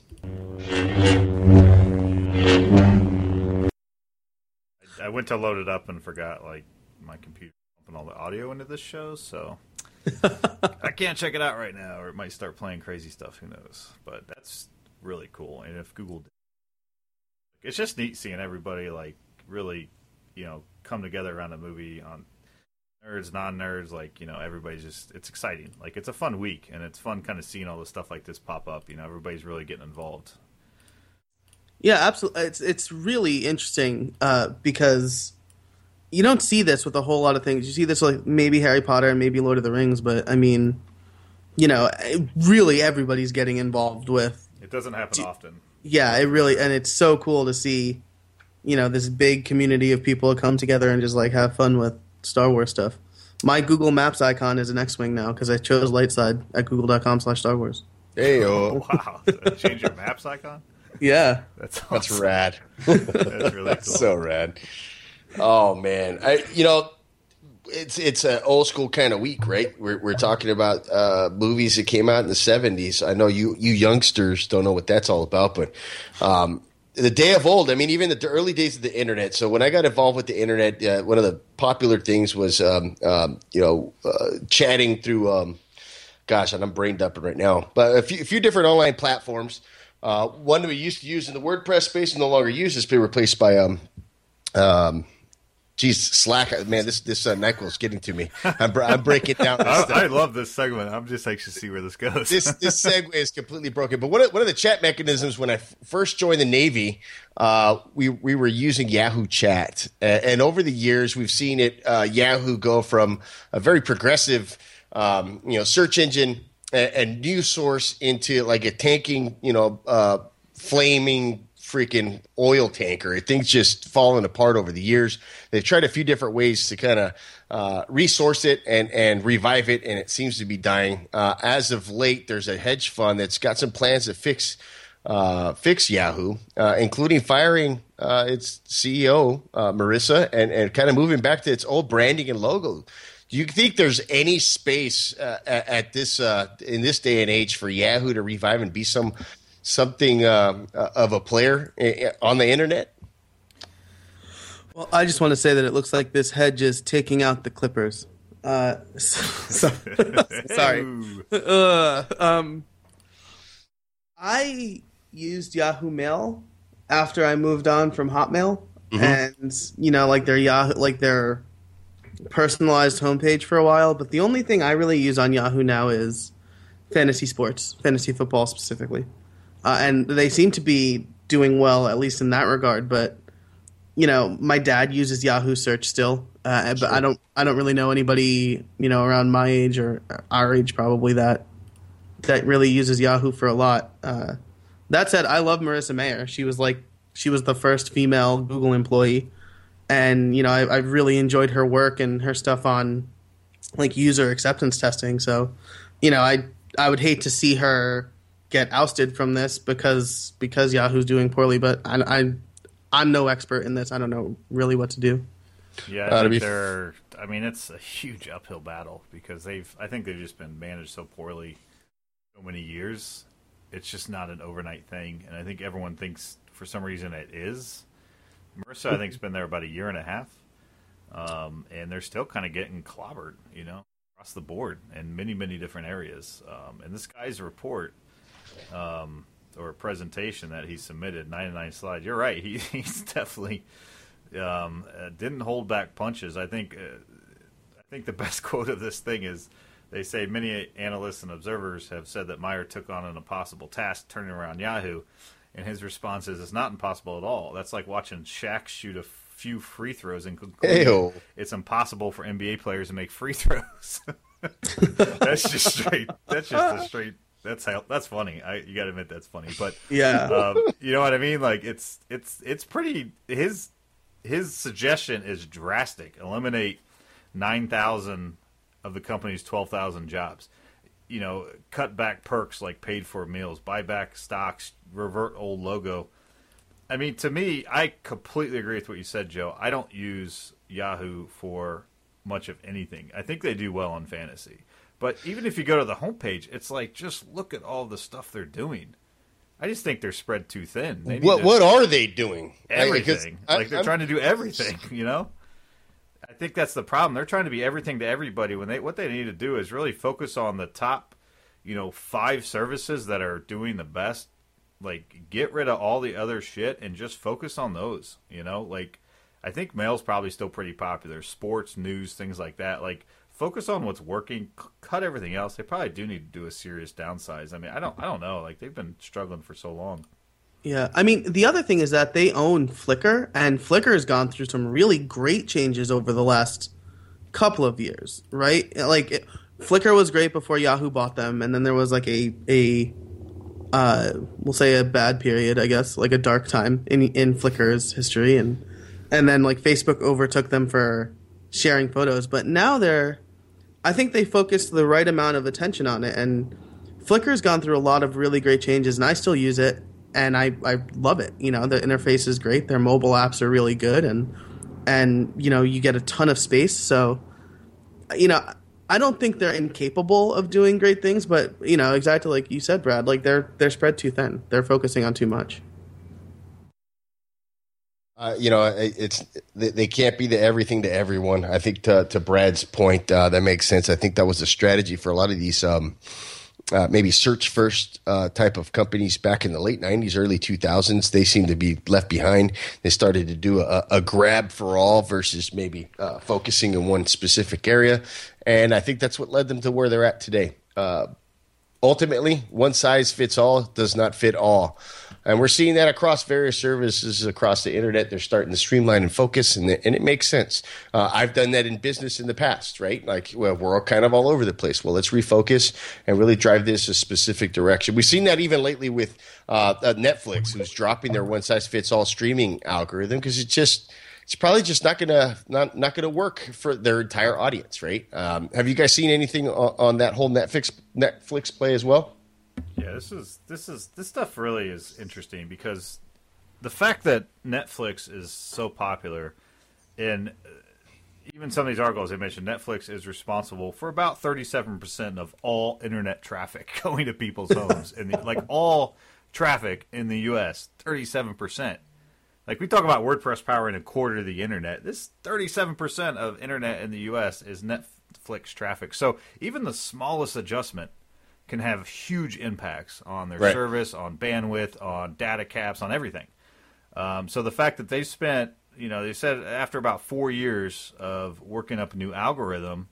I went to load it up and forgot like my computer all the audio into this show, so I can't check it out right now, or it might start playing crazy stuff. Who knows? But that's really cool. And if Google, did- it's just neat seeing everybody like really, you know, come together around a movie on nerds, non-nerds. Like you know, everybody's just it's exciting. Like it's a fun week, and it's fun kind of seeing all the stuff like this pop up. You know, everybody's really getting involved. Yeah, absolutely. It's it's really interesting uh, because you don't see this with a whole lot of things. You see this like maybe Harry Potter and maybe Lord of the Rings, but I mean, you know, eh, really everybody's getting involved with. It doesn't happen often. Yeah, it really and it's so cool to see, you know, this big community of people come together and just like have fun with Star Wars stuff. My Google Maps icon is an X-wing now because I chose light side at google.com/slash Star Wars. Hey, Wow! Change your maps icon. Yeah, That's that's rad. That's really cool. so rad. Oh man, I you know it's it's an old school kind of week, right? We're we're talking about uh, movies that came out in the seventies. I know you you youngsters don't know what that's all about, but um, the day of old. I mean, even the early days of the internet. So when I got involved with the internet, uh, one of the popular things was um, um, you know uh, chatting through. Um, gosh, and I'm brain dumping right now, but a few, a few different online platforms. Uh, one that we used to use in the WordPress space and no longer used has been replaced by um, um, Geez, Slack, man, this this uh, Nyquil's getting to me. I'm, br- I'm breaking down. I. I love this segment. I'm just anxious to see where this goes. this this segue is completely broken. But one of, one of the chat mechanisms when I f- first joined the Navy, uh, we we were using Yahoo Chat, uh, and over the years we've seen it uh, Yahoo go from a very progressive, um, you know, search engine and, and news source into like a tanking, you know, uh, flaming freaking oil tanker. Things just falling apart over the years. They've tried a few different ways to kind of uh, resource it and, and revive it, and it seems to be dying. Uh, as of late, there's a hedge fund that's got some plans to fix uh, fix Yahoo, uh, including firing uh, its CEO uh, Marissa and, and kind of moving back to its old branding and logo. Do you think there's any space at, this in this day and age for Yahoo to revive and be some something um, uh, of a player uh, on the internet? Well, I just want to say that it looks like this hedge is taking out the Clippers. Uh, so- sorry. Uh, um, I used Yahoo Mail after I moved on from Hotmail, and you know, like their Yahoo, like their personalized homepage for a while. But the only thing I really use on Yahoo now is fantasy sports, fantasy football specifically, uh, and they seem to be doing well, at least in that regard. But you know, my dad uses Yahoo search still, uh, but I don't. I don't really know anybody, you know, around my age or our age probably that that really uses Yahoo for a lot. Uh, that said, I love Marissa Mayer. She was like she was the first female Google employee, and you know, I, I really enjoyed her work and her stuff on like user acceptance testing. So, you know, I I would hate to see her get ousted from this because because Yahoo's doing poorly. But I, I I'm no expert in this. I don't know really what to do. Yeah, Uh, I to think be- they're. I mean, it's a huge uphill battle because they've. I think they've just been managed so poorly so many years. It's just not an overnight thing, and I think everyone thinks for some reason it is. Marissa, I think, has been there about a year and a half, um, and they're still kind of getting clobbered, you know, across the board in many, many different areas. Um, and this guy's report um, or presentation that he submitted, 99 slides. You're right. He, he's definitely um, uh, didn't hold back punches. I think uh, I think the best quote of this thing is they say many analysts and observers have said that Mayer took on an impossible task turning around Yahoo, and his response is it's not impossible at all. That's like watching Shaq shoot a few free throws and conclude it's impossible for NBA players to make free throws. that's just straight. That's just a straight. That's how. That's funny. I you got to admit that's funny, but Yeah. um, you know what I mean? Like it's it's it's pretty. His his suggestion is drastic. Eliminate nine thousand of the company's twelve thousand jobs. You know, cut back perks like paid for meals, buy back stocks, revert old logo. I mean, to me, I completely agree with what you said, Joe. I don't use Yahoo for much of anything. I think they do well on fantasy. But even if you go to the homepage, it's like just look at all the stuff they're doing. I just think they're spread too thin. They need What to- what are they doing? everything. I- like they're I'm- trying to do everything, you know? I think that's the problem. They're trying to be everything to everybody when they what they need to do is really focus on the top, you know, five services that are doing the best. Like get rid of all the other shit and just focus on those, you know? Like I think mail's probably still pretty popular. Sports, news, things like that. Like focus on what's working, c- cut everything else. They probably do need to do a serious downsize. I mean, I don't I don't know. Like they've been struggling for so long. Yeah, I mean, the other thing is that they own Flickr, and Flickr has gone through some really great changes over the last couple of years, right? Like, it, Flickr was great before Yahoo bought them, and then there was like a a uh, we'll say a bad period, I guess, like a dark time in in Flickr's history, and and then like Facebook overtook them for sharing photos, but now they're, I think they focused the right amount of attention on it, and Flickr's gone through a lot of really great changes, and I still use it, and I, I love it. You know, the interface is great. Their mobile apps are really good, and and you know you get a ton of space. So, you know, I don't think they're incapable of doing great things, but you know, exactly like you said, Brad. Like they're they're spread too thin. They're focusing on too much. Uh, you know, it- it's they, they can't be the everything to everyone. I think to to Brad's point, uh, that makes sense. I think that was a strategy for a lot of these um, uh, maybe search first uh, type of companies back in the late 90s, early 2000s. They seem to be left behind. They started to do a, a grab for all versus maybe uh, focusing in one specific area. And I think that's what led them to where they're at today. Ultimately, one size fits all does not fit all. And we're seeing that across various services across the internet. They're starting to streamline and focus, and, and it makes sense. Uh, I've done that in business in the past, right? Like, well, we're all kind of all over the place. Well, let's refocus and really drive this a specific direction. We've seen that even lately with uh, uh Netflix, who's dropping their one size fits all streaming algorithm because it's just it's probably just not gonna not not gonna work for their entire audience, right? Um, have you guys seen anything on, on that whole Netflix Netflix play as well? Yeah, this is this is this stuff really is interesting because the fact that Netflix is so popular, and uh, even some of these articles they mentioned, Netflix is responsible for about thirty-seven percent of all internet traffic going to people's homes, and like all traffic in the U.S., thirty-seven percent. Like we talk about WordPress powering a quarter of the internet, this thirty-seven percent of internet in the U.S. is Netflix traffic. So even the smallest adjustment can have huge impacts on their right. service, on bandwidth, on data caps, on everything. Um, so the fact that they spent, you know, they said after about four years of working up a new algorithm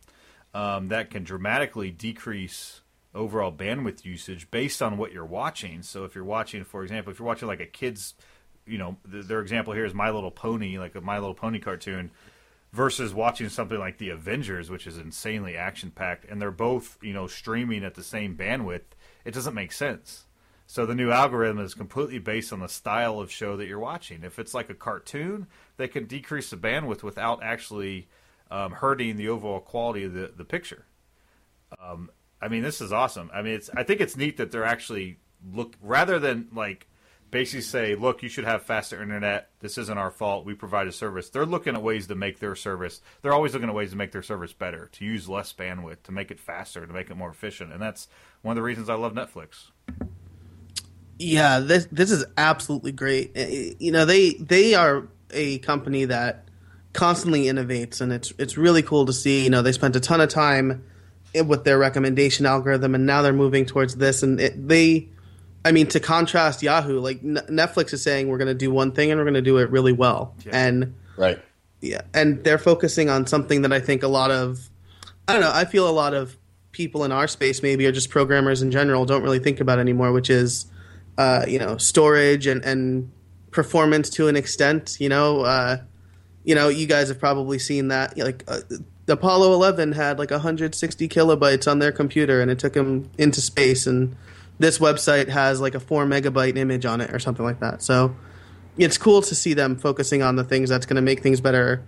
um, that can dramatically decrease overall bandwidth usage based on what you're watching. So if you're watching, for example, if you're watching like a kid's, you know, their example here is My Little Pony, like a My Little Pony cartoon versus watching something like the Avengers, which is insanely action packed, and they're both you know streaming at the same bandwidth. It doesn't make sense. So the new algorithm is completely based on the style of show that you're watching. If it's like a cartoon, they can decrease the bandwidth without actually um, hurting the overall quality of the the picture. Um, I mean, this is awesome. I mean, it's I think it's neat that they're actually look rather than like basically say, look, you should have faster internet. This isn't our fault. We provide a service. They're looking at ways to make their service. They're always looking at ways to make their service better, to use less bandwidth, to make it faster, to make it more efficient. And that's one of the reasons I love Netflix. Yeah, this this is absolutely great. Eh, eh, you know, they they are a company that constantly innovates, and it's it's really cool to see. You know, they spent a ton of time with their recommendation algorithm, and now they're moving towards this, and it, they I mean, to contrast Yahoo, like N- Netflix is saying we're going to do one thing and we're going to do it really well, yeah. and right, yeah, and they're focusing on something that I think a lot of, I don't know, I feel a lot of people in our space maybe are just programmers in general don't really think about anymore, which is, uh, you know, storage and and performance to an extent. You know, uh, you know, you guys have probably seen that, like. Uh, Apollo 11 had like 160 kilobytes on their computer, and it took them into space. And this website has like a four megabyte image on it or something like that. So it's cool to see them focusing on the things that's going to make things better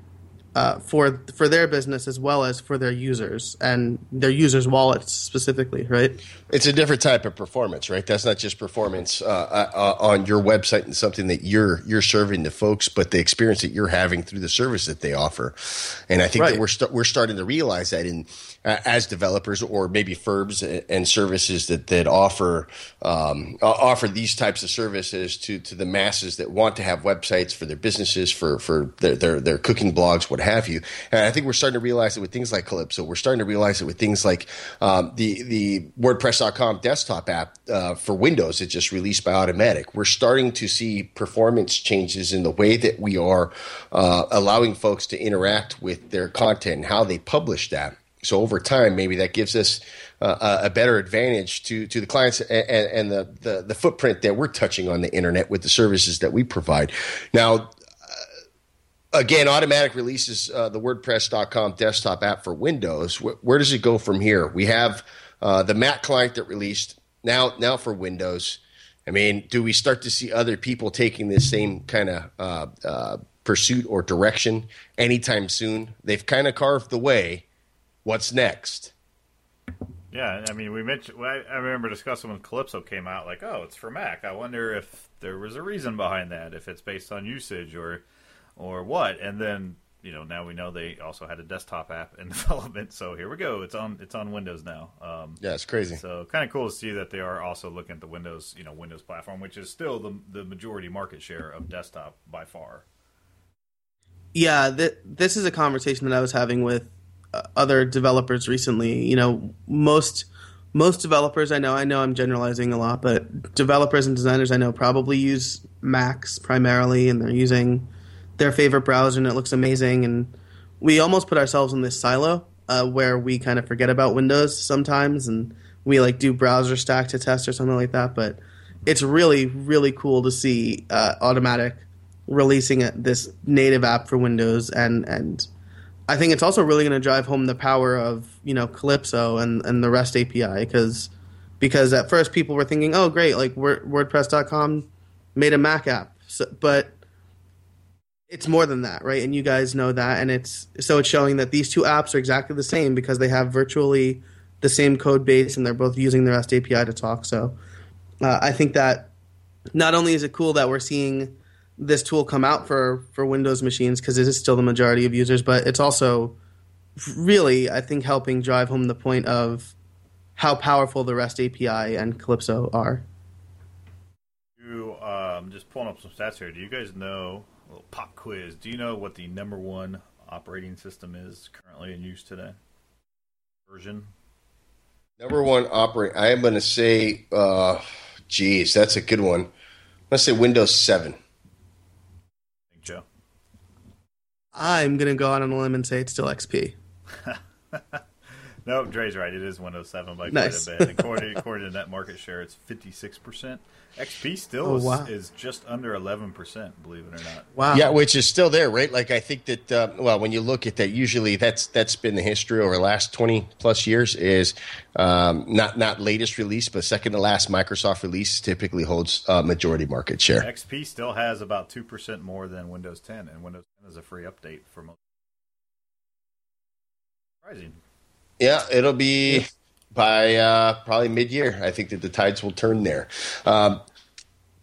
uh, for for their business as well as for their users and their users' wallets specifically, right? It's a different type of performance, right? That's not just performance uh, uh, on your website and something that you're you're serving to folks, but the experience that you're having through the service that they offer. And I think right. that we're we st- we're starting to realize that in uh, as developers or maybe firms and services that that offer um, offer these types of services to to the masses that want to have websites for their businesses, for for their their, their cooking blogs, what have you. And I think we're starting to realize it with things like Calypso. We're starting to realize it with things like um, the the WordPress.com desktop app uh, for Windows that just released by Automattic We're starting to see performance changes in the way that we are uh, allowing folks to interact with their content and how they publish that. So over time, maybe that gives us uh, a better advantage to to the clients and, and the, the, the footprint that we're touching on the internet with the services that we provide. Now, uh, again, Automattic releases uh, the WordPress.com desktop app for Windows. Where, where does it go from here? We have uh, the Mac client that released now now for Windows. I mean, do we start to see other people taking this same kind of uh, uh, pursuit or direction anytime soon? They've kind of carved the way what's next? Yeah, I mean, we mentioned. I remember discussing when Calypso came out, like, oh, it's for Mac. I wonder if there was a reason behind that, if it's based on usage or, or what. And then, you know, now we know they also had a desktop app in development. So here we go. It's on. It's on Windows now. Um, yeah, it's crazy. So kind of cool to see that they are also looking at the Windows, you know, Windows platform, which is still the the majority market share of desktop by far. Yeah, th- this is a conversation that I was having with other developers recently. You know, most most developers I know, I know I'm generalizing a lot, but developers and designers I know probably use Macs primarily, and they're using their favorite browser, and it looks amazing. And we almost put ourselves in this silo uh, where we kind of forget about Windows sometimes, and we like do browser stack to test or something like that. But it's really, really cool to see uh, Automattic releasing this native app for Windows, and and I think it's also really going to drive home the power of you know Calypso and, and the REST API because because at first people were thinking, oh great, like WordPress.com made a Mac app, so, but it's more than that, right? And you guys know that, and it's so it's showing that these two apps are exactly the same because they have virtually the same code base and they're both using the REST API to talk. So uh, I think that not only is it cool that we're seeing this tool come out for for Windows machines because it is still the majority of users, but it's also really I think helping drive home the point of how powerful the REST API and Calypso are. You um, just pulling up some stats here. Do you guys know? A little pop quiz. Do you know what the number one operating system is currently in use today? Version. Number one operating. I am going to say, uh, geez, that's a good one. I'm going to say Windows 7. Joe. I'm gonna go out on a limb and say it's still XP. No, Dre's right. It is Windows 7 by Nice. quite a bit. According, according to net market share, it's 56%. XP still Oh, is, wow. is just under 11%, believe it or not. Wow. Yeah, which is still there, right? Like I think that uh, well, when you look at that, usually that's that's been the history over the last twenty plus years. Is um, not not latest release, but second to last Microsoft release typically holds uh, majority market share. XP still has about 2% more than Windows 10, and Windows 10 is a free update for most. Surprising. Yeah, it'll be by uh, probably mid year. I think that the tides will turn there. Um,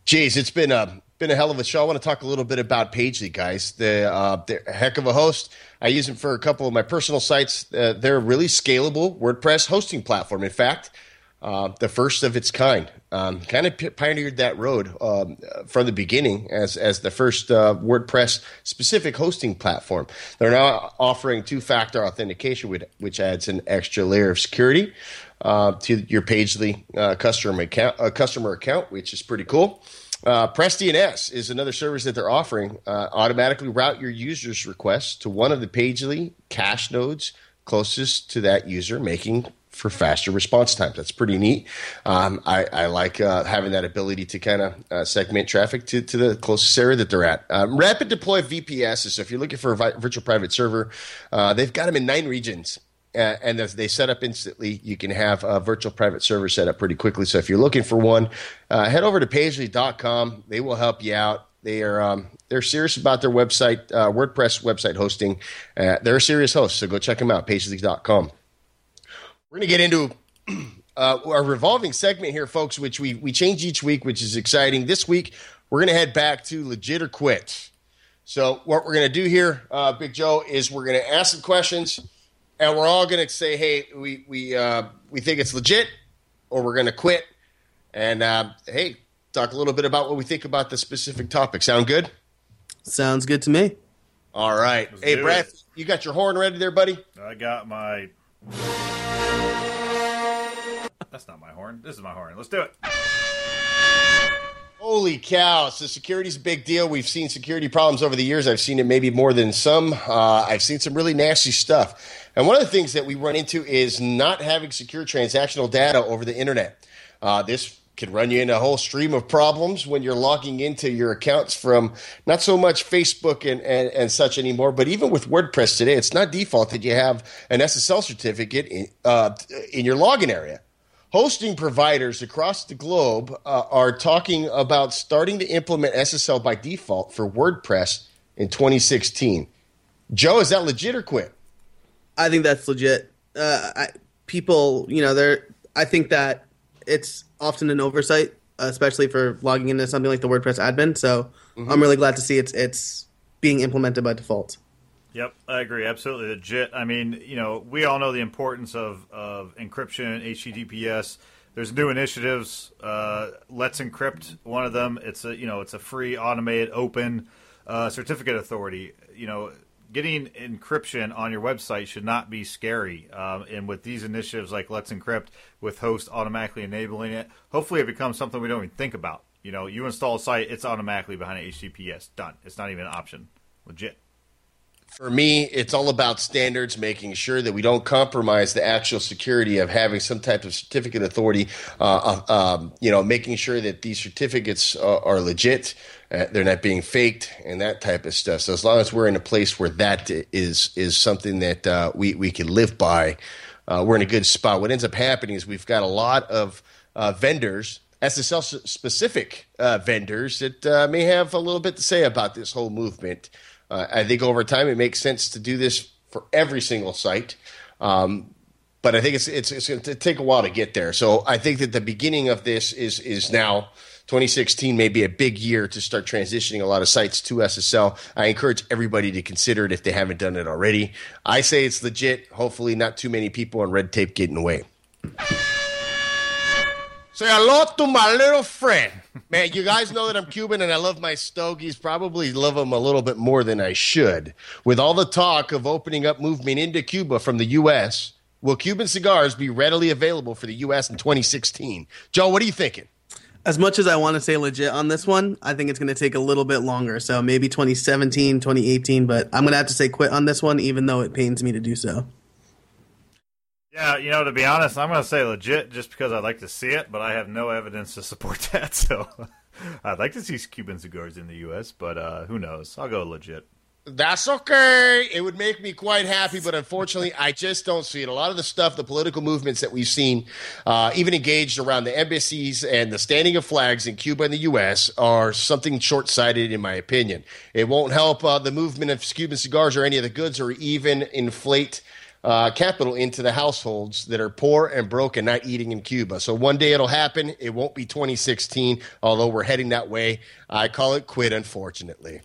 Jays, it's been a been a hell of a show. I want to talk a little bit about Pagely, guys. The uh, they're a heck of a host. I use them for a couple of my personal sites. Uh, they're a really scalable WordPress hosting platform. In fact, uh, the first of its kind. Um, kind of p- pioneered that road um, from the beginning as as the first uh, WordPress specific hosting platform. They're now offering two factor authentication, which, which adds an extra layer of security uh, to your Pagely uh, customer account, uh, customer account, which is pretty cool. Uh, PressDNS is another service that they're offering. Automatically route your user's requests to one of the Pagely cache nodes closest to that user, making for faster response times. That's pretty neat. Um, I, I like uh, having that ability to kind of uh, segment traffic to, to the closest area that they're at. Um, rapid deploy VPS. So if you're looking for a vi- virtual private server, uh, they've got them in nine regions. And they set up instantly, you can have a virtual private server set up pretty quickly. So if you're looking for one, uh, head over to pagely.com. They will help you out. They are um, they're serious about their website, uh, WordPress website hosting. Uh, they're a serious host, so go check them out. Pagely.com. We're going to get into uh, our revolving segment here, folks, which we we change each week, which is exciting. This week, we're going to head back to legit or quit. So what we're going to do here, uh, Big Joe, is we're going to ask some questions, and we're all going to say, "Hey, we we uh, we think it's legit," or we're going to quit, and uh, hey, talk a little bit about what we think about the specific topic. Sound good? Sounds good to me. All right. Let's hey, do Brad, it. you got your horn ready there, buddy? I got my. That's not my horn. This is my horn. Let's do it. Holy cow! So security's a big deal. We've seen security problems over the years. I've seen it maybe more than some. Uh, I've seen some really nasty stuff. And one of the things that we run into is not having secure transactional data over the internet. Uh, this can run you into a whole stream of problems when you're logging into your accounts from not so much Facebook and, and, and such anymore, but even with WordPress today, it's not default that you have an SSL certificate in, uh, in your login area. Hosting providers across the globe uh, are talking about starting to implement SSL by default for WordPress in 2016. Joe, is that legit or quit? I think that's legit. Uh, I, people, you know, they're. I think that it's often an oversight, especially for logging into something like the WordPress admin. So I'm really glad to see it's it's being implemented by default. Yep, I agree. Absolutely legit. I mean, you know, we all know the importance of, of encryption, HTTPS. There's new initiatives. Uh, Let's Encrypt, one of them. It's a you know, it's a free, automated, open uh, certificate authority. You know, getting encryption on your website should not be scary. Um, and with these initiatives like Let's Encrypt, with Host automatically enabling it, hopefully it becomes something we don't even think about. You know, you install a site, it's automatically behind HTTPS. Done. It's not even an option. Legit. For me, it's all about standards, making sure that we don't compromise the actual security of having some type of certificate authority. Uh, uh, um, you know, making sure that these certificates uh, are legit, uh, they're not being faked, and that type of stuff. So as long as we're in a place where that is is something that uh, we we can live by, uh, we're in a good spot. What ends up happening is we've got a lot of vendors SSL specific uh, vendors that uh, may have a little bit to say about this whole movement. Uh, I think over time it makes sense to do this for every single site. Um, but I think it's it's, it's going to take a while to get there. So I think that the beginning of this is is now. 2016 may be a big year to start transitioning a lot of sites to SSL. I encourage everybody to consider it if they haven't done it already. I say it's legit. Hopefully, not too many people on red tape getting away. Say hello to my little friend. Man, you guys know that I'm Cuban and I love my stogies. Probably love them a little bit more than I should. With all the talk of opening up movement into Cuba from the U.S., will Cuban cigars be readily available for the U.S. in 2016? Joe, what are you thinking? As much as I want to say legit on this one, I think it's going to take a little bit longer. So maybe 2017, 2018, but I'm going to have to say quit on this one, even though it pains me to do so. Yeah, you know, to be honest, I'm going to say legit just because I'd like to see it, but I have no evidence to support that. So I'd like to see Cuban cigars in the U.S., but uh, who knows? I'll go legit. That's okay. It would make me quite happy, but unfortunately, I just don't see it. A lot of the stuff, the political movements that we've seen, uh, even engaged around the embassies and the standing of flags in Cuba and the U.S., are something short sighted, in my opinion. It won't help uh, the movement of Cuban cigars or any of the goods, or even inflate uh, capital into the households that are poor and broke and not eating in Cuba. So one day it'll happen. It won't be 2016, although we're heading that way. I call it quit, unfortunately.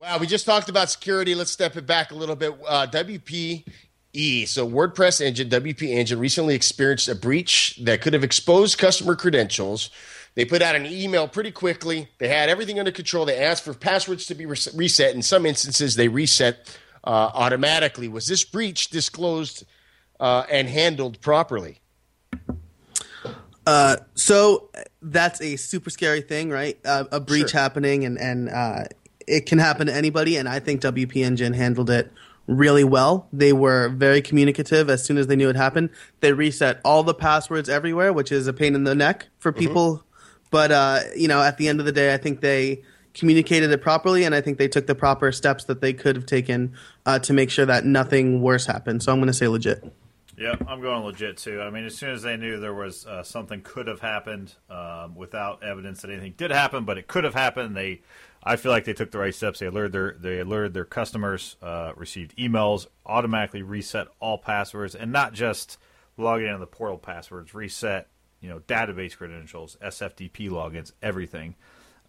Wow, we just talked about security. Let's step it back a little bit. Uh, WPE, so WordPress engine, WP engine, recently experienced a breach that could have exposed customer credentials. They put out an email pretty quickly. They had everything under control. They asked for passwords to be reset. In some instances, they reset uh, automatically. Was this breach disclosed uh, and handled properly? Uh, so that's a super scary thing, right? Uh, a breach sure. happening, and and uh, it can happen to anybody. And I think WP Engine handled it really well. They were very communicative as soon as they knew it happened. They reset all the passwords everywhere, which is a pain in the neck for mm-hmm. people. Mm-hmm. But uh, you know, at the end of the day, I think they communicated it properly, and I think they took the proper steps that they could have taken uh, to make sure that nothing worse happened. So I'm going to say legit. Yeah, I'm going legit too. I mean, as soon as they knew there was uh, something could have happened um, without evidence that anything did happen, but it could have happened, they, I feel like they took the right steps. They alerted their they alerted their customers, uh, received emails, automatically reset all passwords, and not just logging into the portal passwords, reset you know database credentials, SFTP logins, everything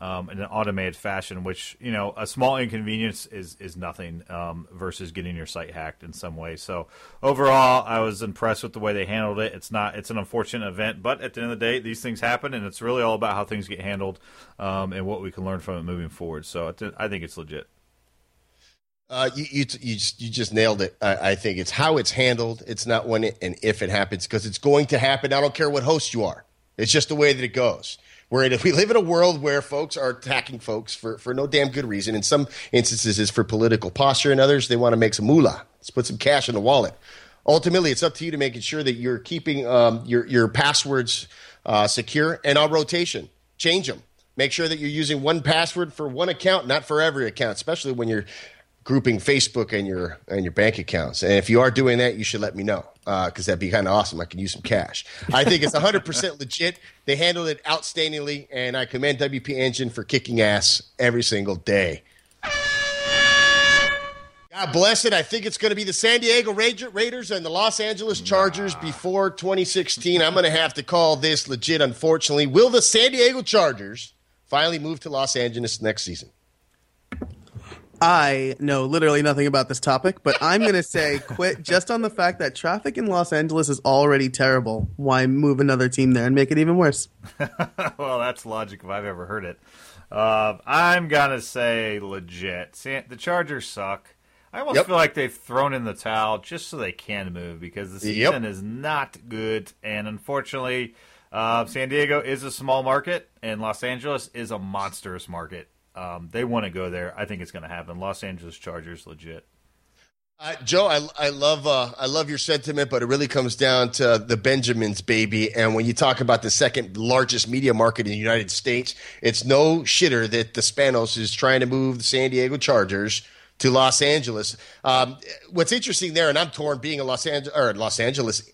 um, in an automated fashion, which you know a small inconvenience is is nothing um, versus getting your site hacked in some way. So overall, I was impressed with the way they handled it. It's not it's an unfortunate event, but at the end of the day, these things happen, and it's really all about how things get handled um, and what we can learn from it moving forward. So I think it's legit. Uh, you, you, you, just, you just nailed it. I, I, think it's how it's handled. It's not when it, and if it happens because it's going to happen. I don't care what host you are. It's just the way that it goes. We're in, we live in a world where folks are attacking folks for, for no damn good reason. In some instances, it's for political posture. In others, they want to make some moolah. Let's put some cash in the wallet. Ultimately, it's up to you to making sure that you're keeping um, your, your passwords uh, secure and on rotation. Change them. Make sure that you're using one password for one account, not for every account, especially when you're grouping Facebook and your and your bank accounts. And if you are doing that, you should let me know because uh, that'd be kind of awesome. I can use some cash. I think it's 100% legit. They handled it outstandingly, and I commend WP Engine for kicking ass every single day. God bless it. I think it's going to be the San Diego Raiders and the Los Angeles Chargers nah. before 2016. I'm going to have to call this legit, unfortunately. Will the San Diego Chargers finally move to Los Angeles next season? I know literally nothing about this topic, but I'm going to say quit just on the fact that traffic in Los Angeles is already terrible. Why move another team there and make it even worse? well, that's logic if I've ever heard it. Uh, I'm gonna say legit. San- the Chargers suck. I almost Yep. feel like they've thrown in the towel just so they can move because the Yep. season is not good, and unfortunately, uh, San Diego is a small market, and Los Angeles is a monstrous market. Um, they want to go there. I think it's going to happen. Los Angeles Chargers, legit. Uh, Joe, I, I love uh, I love your sentiment, but it really comes down to the Benjamins, baby. And when you talk about the second largest media market in the United States, it's no shitter that the Spanos is trying to move the San Diego Chargers to Los Angeles. Um, what's interesting there, and I'm torn being a Los Angeles or Los Angeles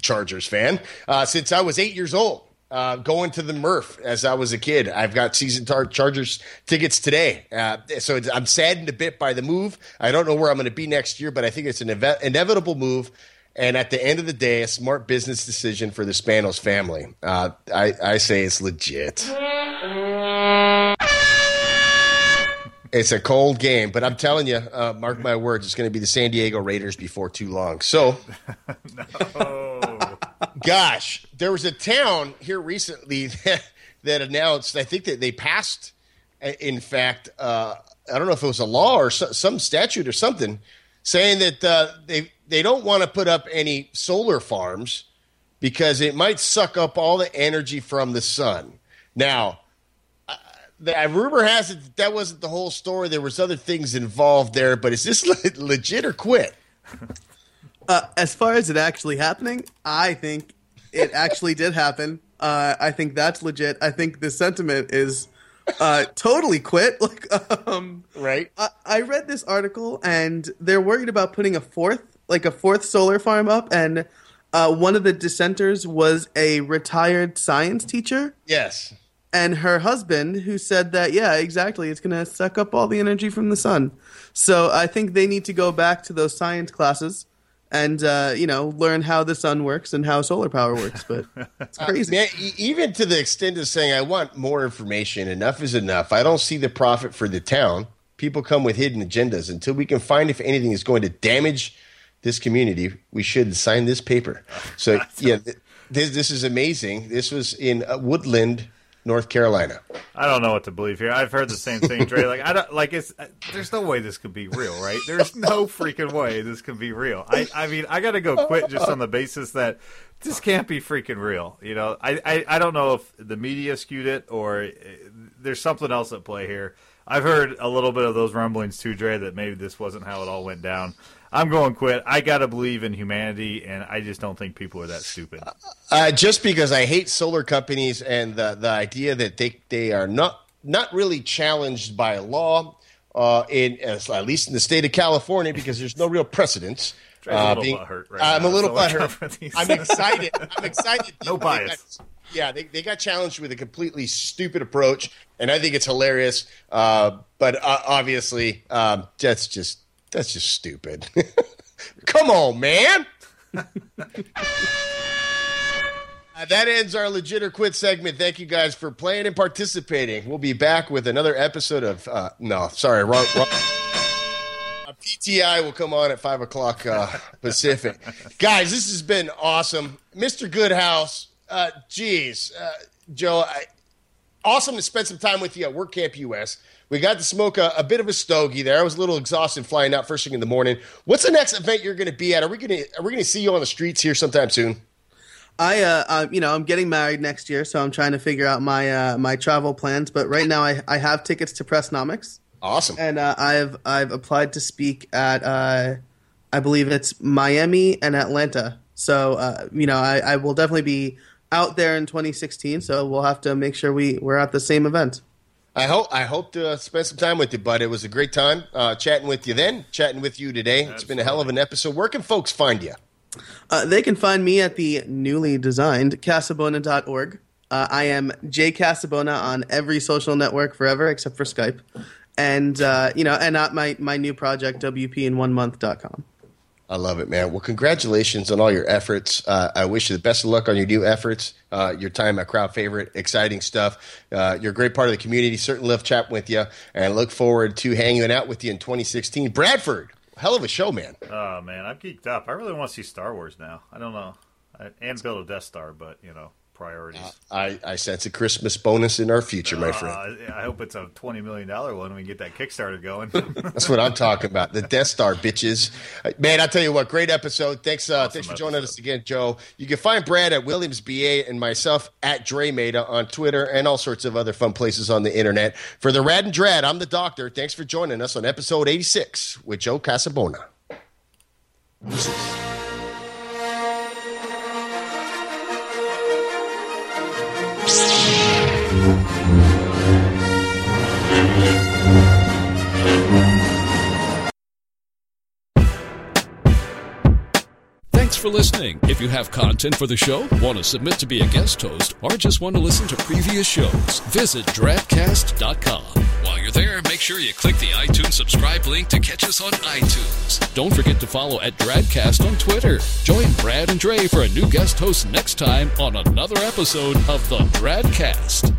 Chargers fan uh, since I was eight years old. Uh, going to the Murph as I was a kid. I've got season tar- Chargers tickets today. Uh, so I'm saddened a bit by the move. I don't know where I'm going to be next year, but I think it's an eve- inevitable move. And at the end of the day, a smart business decision for the Spanos family. Uh, I, I say it's legit. It's a cold game, but I'm telling you, uh, mark my words, it's going to be the San Diego Raiders before too long. So, gosh, there was a town here recently that, that announced. I think that they passed, in fact, uh, I don't know if it was a law or so, some statute or something, saying that uh, they they don't want to put up any solar farms because it might suck up all the energy from the sun. Now, uh, the rumor has it that, that wasn't the whole story. There was other things involved there, but is this le- legit or quit? Uh, as far as it actually happening, I think it actually did happen. Uh, I think that's legit. I think the sentiment is uh, totally quit. Like, um, Right? I, I read this article, and they're worried about putting a fourth, like a fourth solar farm up, and uh, one of the dissenters was a retired science teacher. Yes. and her husband who said that yeah exactly it's going to suck up all the energy from the sun so i think they need to go back to those science classes and uh, you know learn how the sun works and how solar power works but it's crazy Man, e- even to the extent of saying, I want more information. Enough is enough. I don't see the profit for the town. People come with hidden agendas. Until we can find if anything is going to damage this community, we should sign this paper. So, yeah, th- this, this is amazing. This was in uh, Woodland, North Carolina. I don't know what to believe here. I've heard the same thing, Dre. Like I don't like it's. uh, There's no way this could be real, right? There's no freaking way this could be real. I I mean, I got to go quit just on the basis that this can't be freaking real. You know, I I, I don't know if the media skewed it or uh, there's something else at play here. I've heard a little bit of those rumblings too, Dre, that maybe this wasn't how it all went down. I'm going quit. I got to believe in humanity, and I just don't think people are that stupid. Uh, just because I hate solar companies and the, the idea that they, they are not not really challenged by law, uh, in at least in the state of California, because there's no real precedence. Uh, being- right I'm now, a little so butthurt. I'm excited. I'm excited. No bias. yeah, they, they got challenged with a completely stupid approach, and I think it's hilarious. Uh, but uh, obviously, um, that's just that's just stupid. Come on, man. Uh, that ends our legit or quit segment. Thank you guys for playing and participating. We'll be back with another episode of uh, no, sorry, wrong. wrong. Uh, PTI will come on at five o'clock uh, Pacific. Guys, this has been awesome, Mr. Goodhouse. Uh, geez, uh, Joe, I, awesome to spend some time with you at WordCamp US. We got to smoke a, a bit of a stogie there. I was a little exhausted flying out first thing in the morning. What's the next event you're going to be at? Are we going to are we going to see you on the streets here sometime soon? I, uh, uh, you know, I'm getting married next year, so I'm trying to figure out my uh, my travel plans. But right now, I, I have tickets to Pressnomics, Awesome. and uh, I've I've applied to speak at uh, I believe it's Miami and Atlanta. So uh, you know, I, I will definitely be out there in 2016. So we'll have to make sure we we're at the same event. I hope I hope to uh, spend some time with you, bud. It was a great time uh, chatting with you then, chatting with you today. It's been a hell of an episode. Where can folks find you? Uh, they can find me at the newly designed casabona.org. Uh, I am Jay Casabona on every social network forever except for Skype. And, uh, you know, and at my, my new project, WPinOneMonth.com. I love it, man. Well, congratulations on all your efforts. Uh, I wish you the best of luck on your new efforts. Uh, your time at Crowd Favorite, exciting stuff. Uh, you're a great part of the community. Certainly love chatting with you, and look forward to hanging out with you in 2016. Bradford, hell of a show, man. Oh man, I'm geeked up. I really want to see Star Wars now. I don't know. I, and build a Death Star, but you know, priorities. I, I sense a Christmas bonus in our future, my friend. Uh, I hope it's a twenty million dollar one. We can get that Kickstarter going. That's what I'm talking about. The Death Star bitches. Uh, Man, I'll tell you what, great episode. Thanks, uh, thanks for joining episode. us again, Joe. You can find Brad at Williams BA and myself at Dre on Twitter and all sorts of other fun places on the internet. For the Rad and Dread, I'm the Doctor. Thanks for joining us on episode 86 with Joe Casabona. Thanks for listening. If you have content for the show, want to submit to be a guest host, or just want to listen to previous shows, visit dradcast.com. While you're there, make sure you click the iTunes subscribe link to catch us on iTunes. Don't forget to follow at Dradcast on Twitter. Join Brad and Dre for a new guest host next time on another episode of the Dradcast.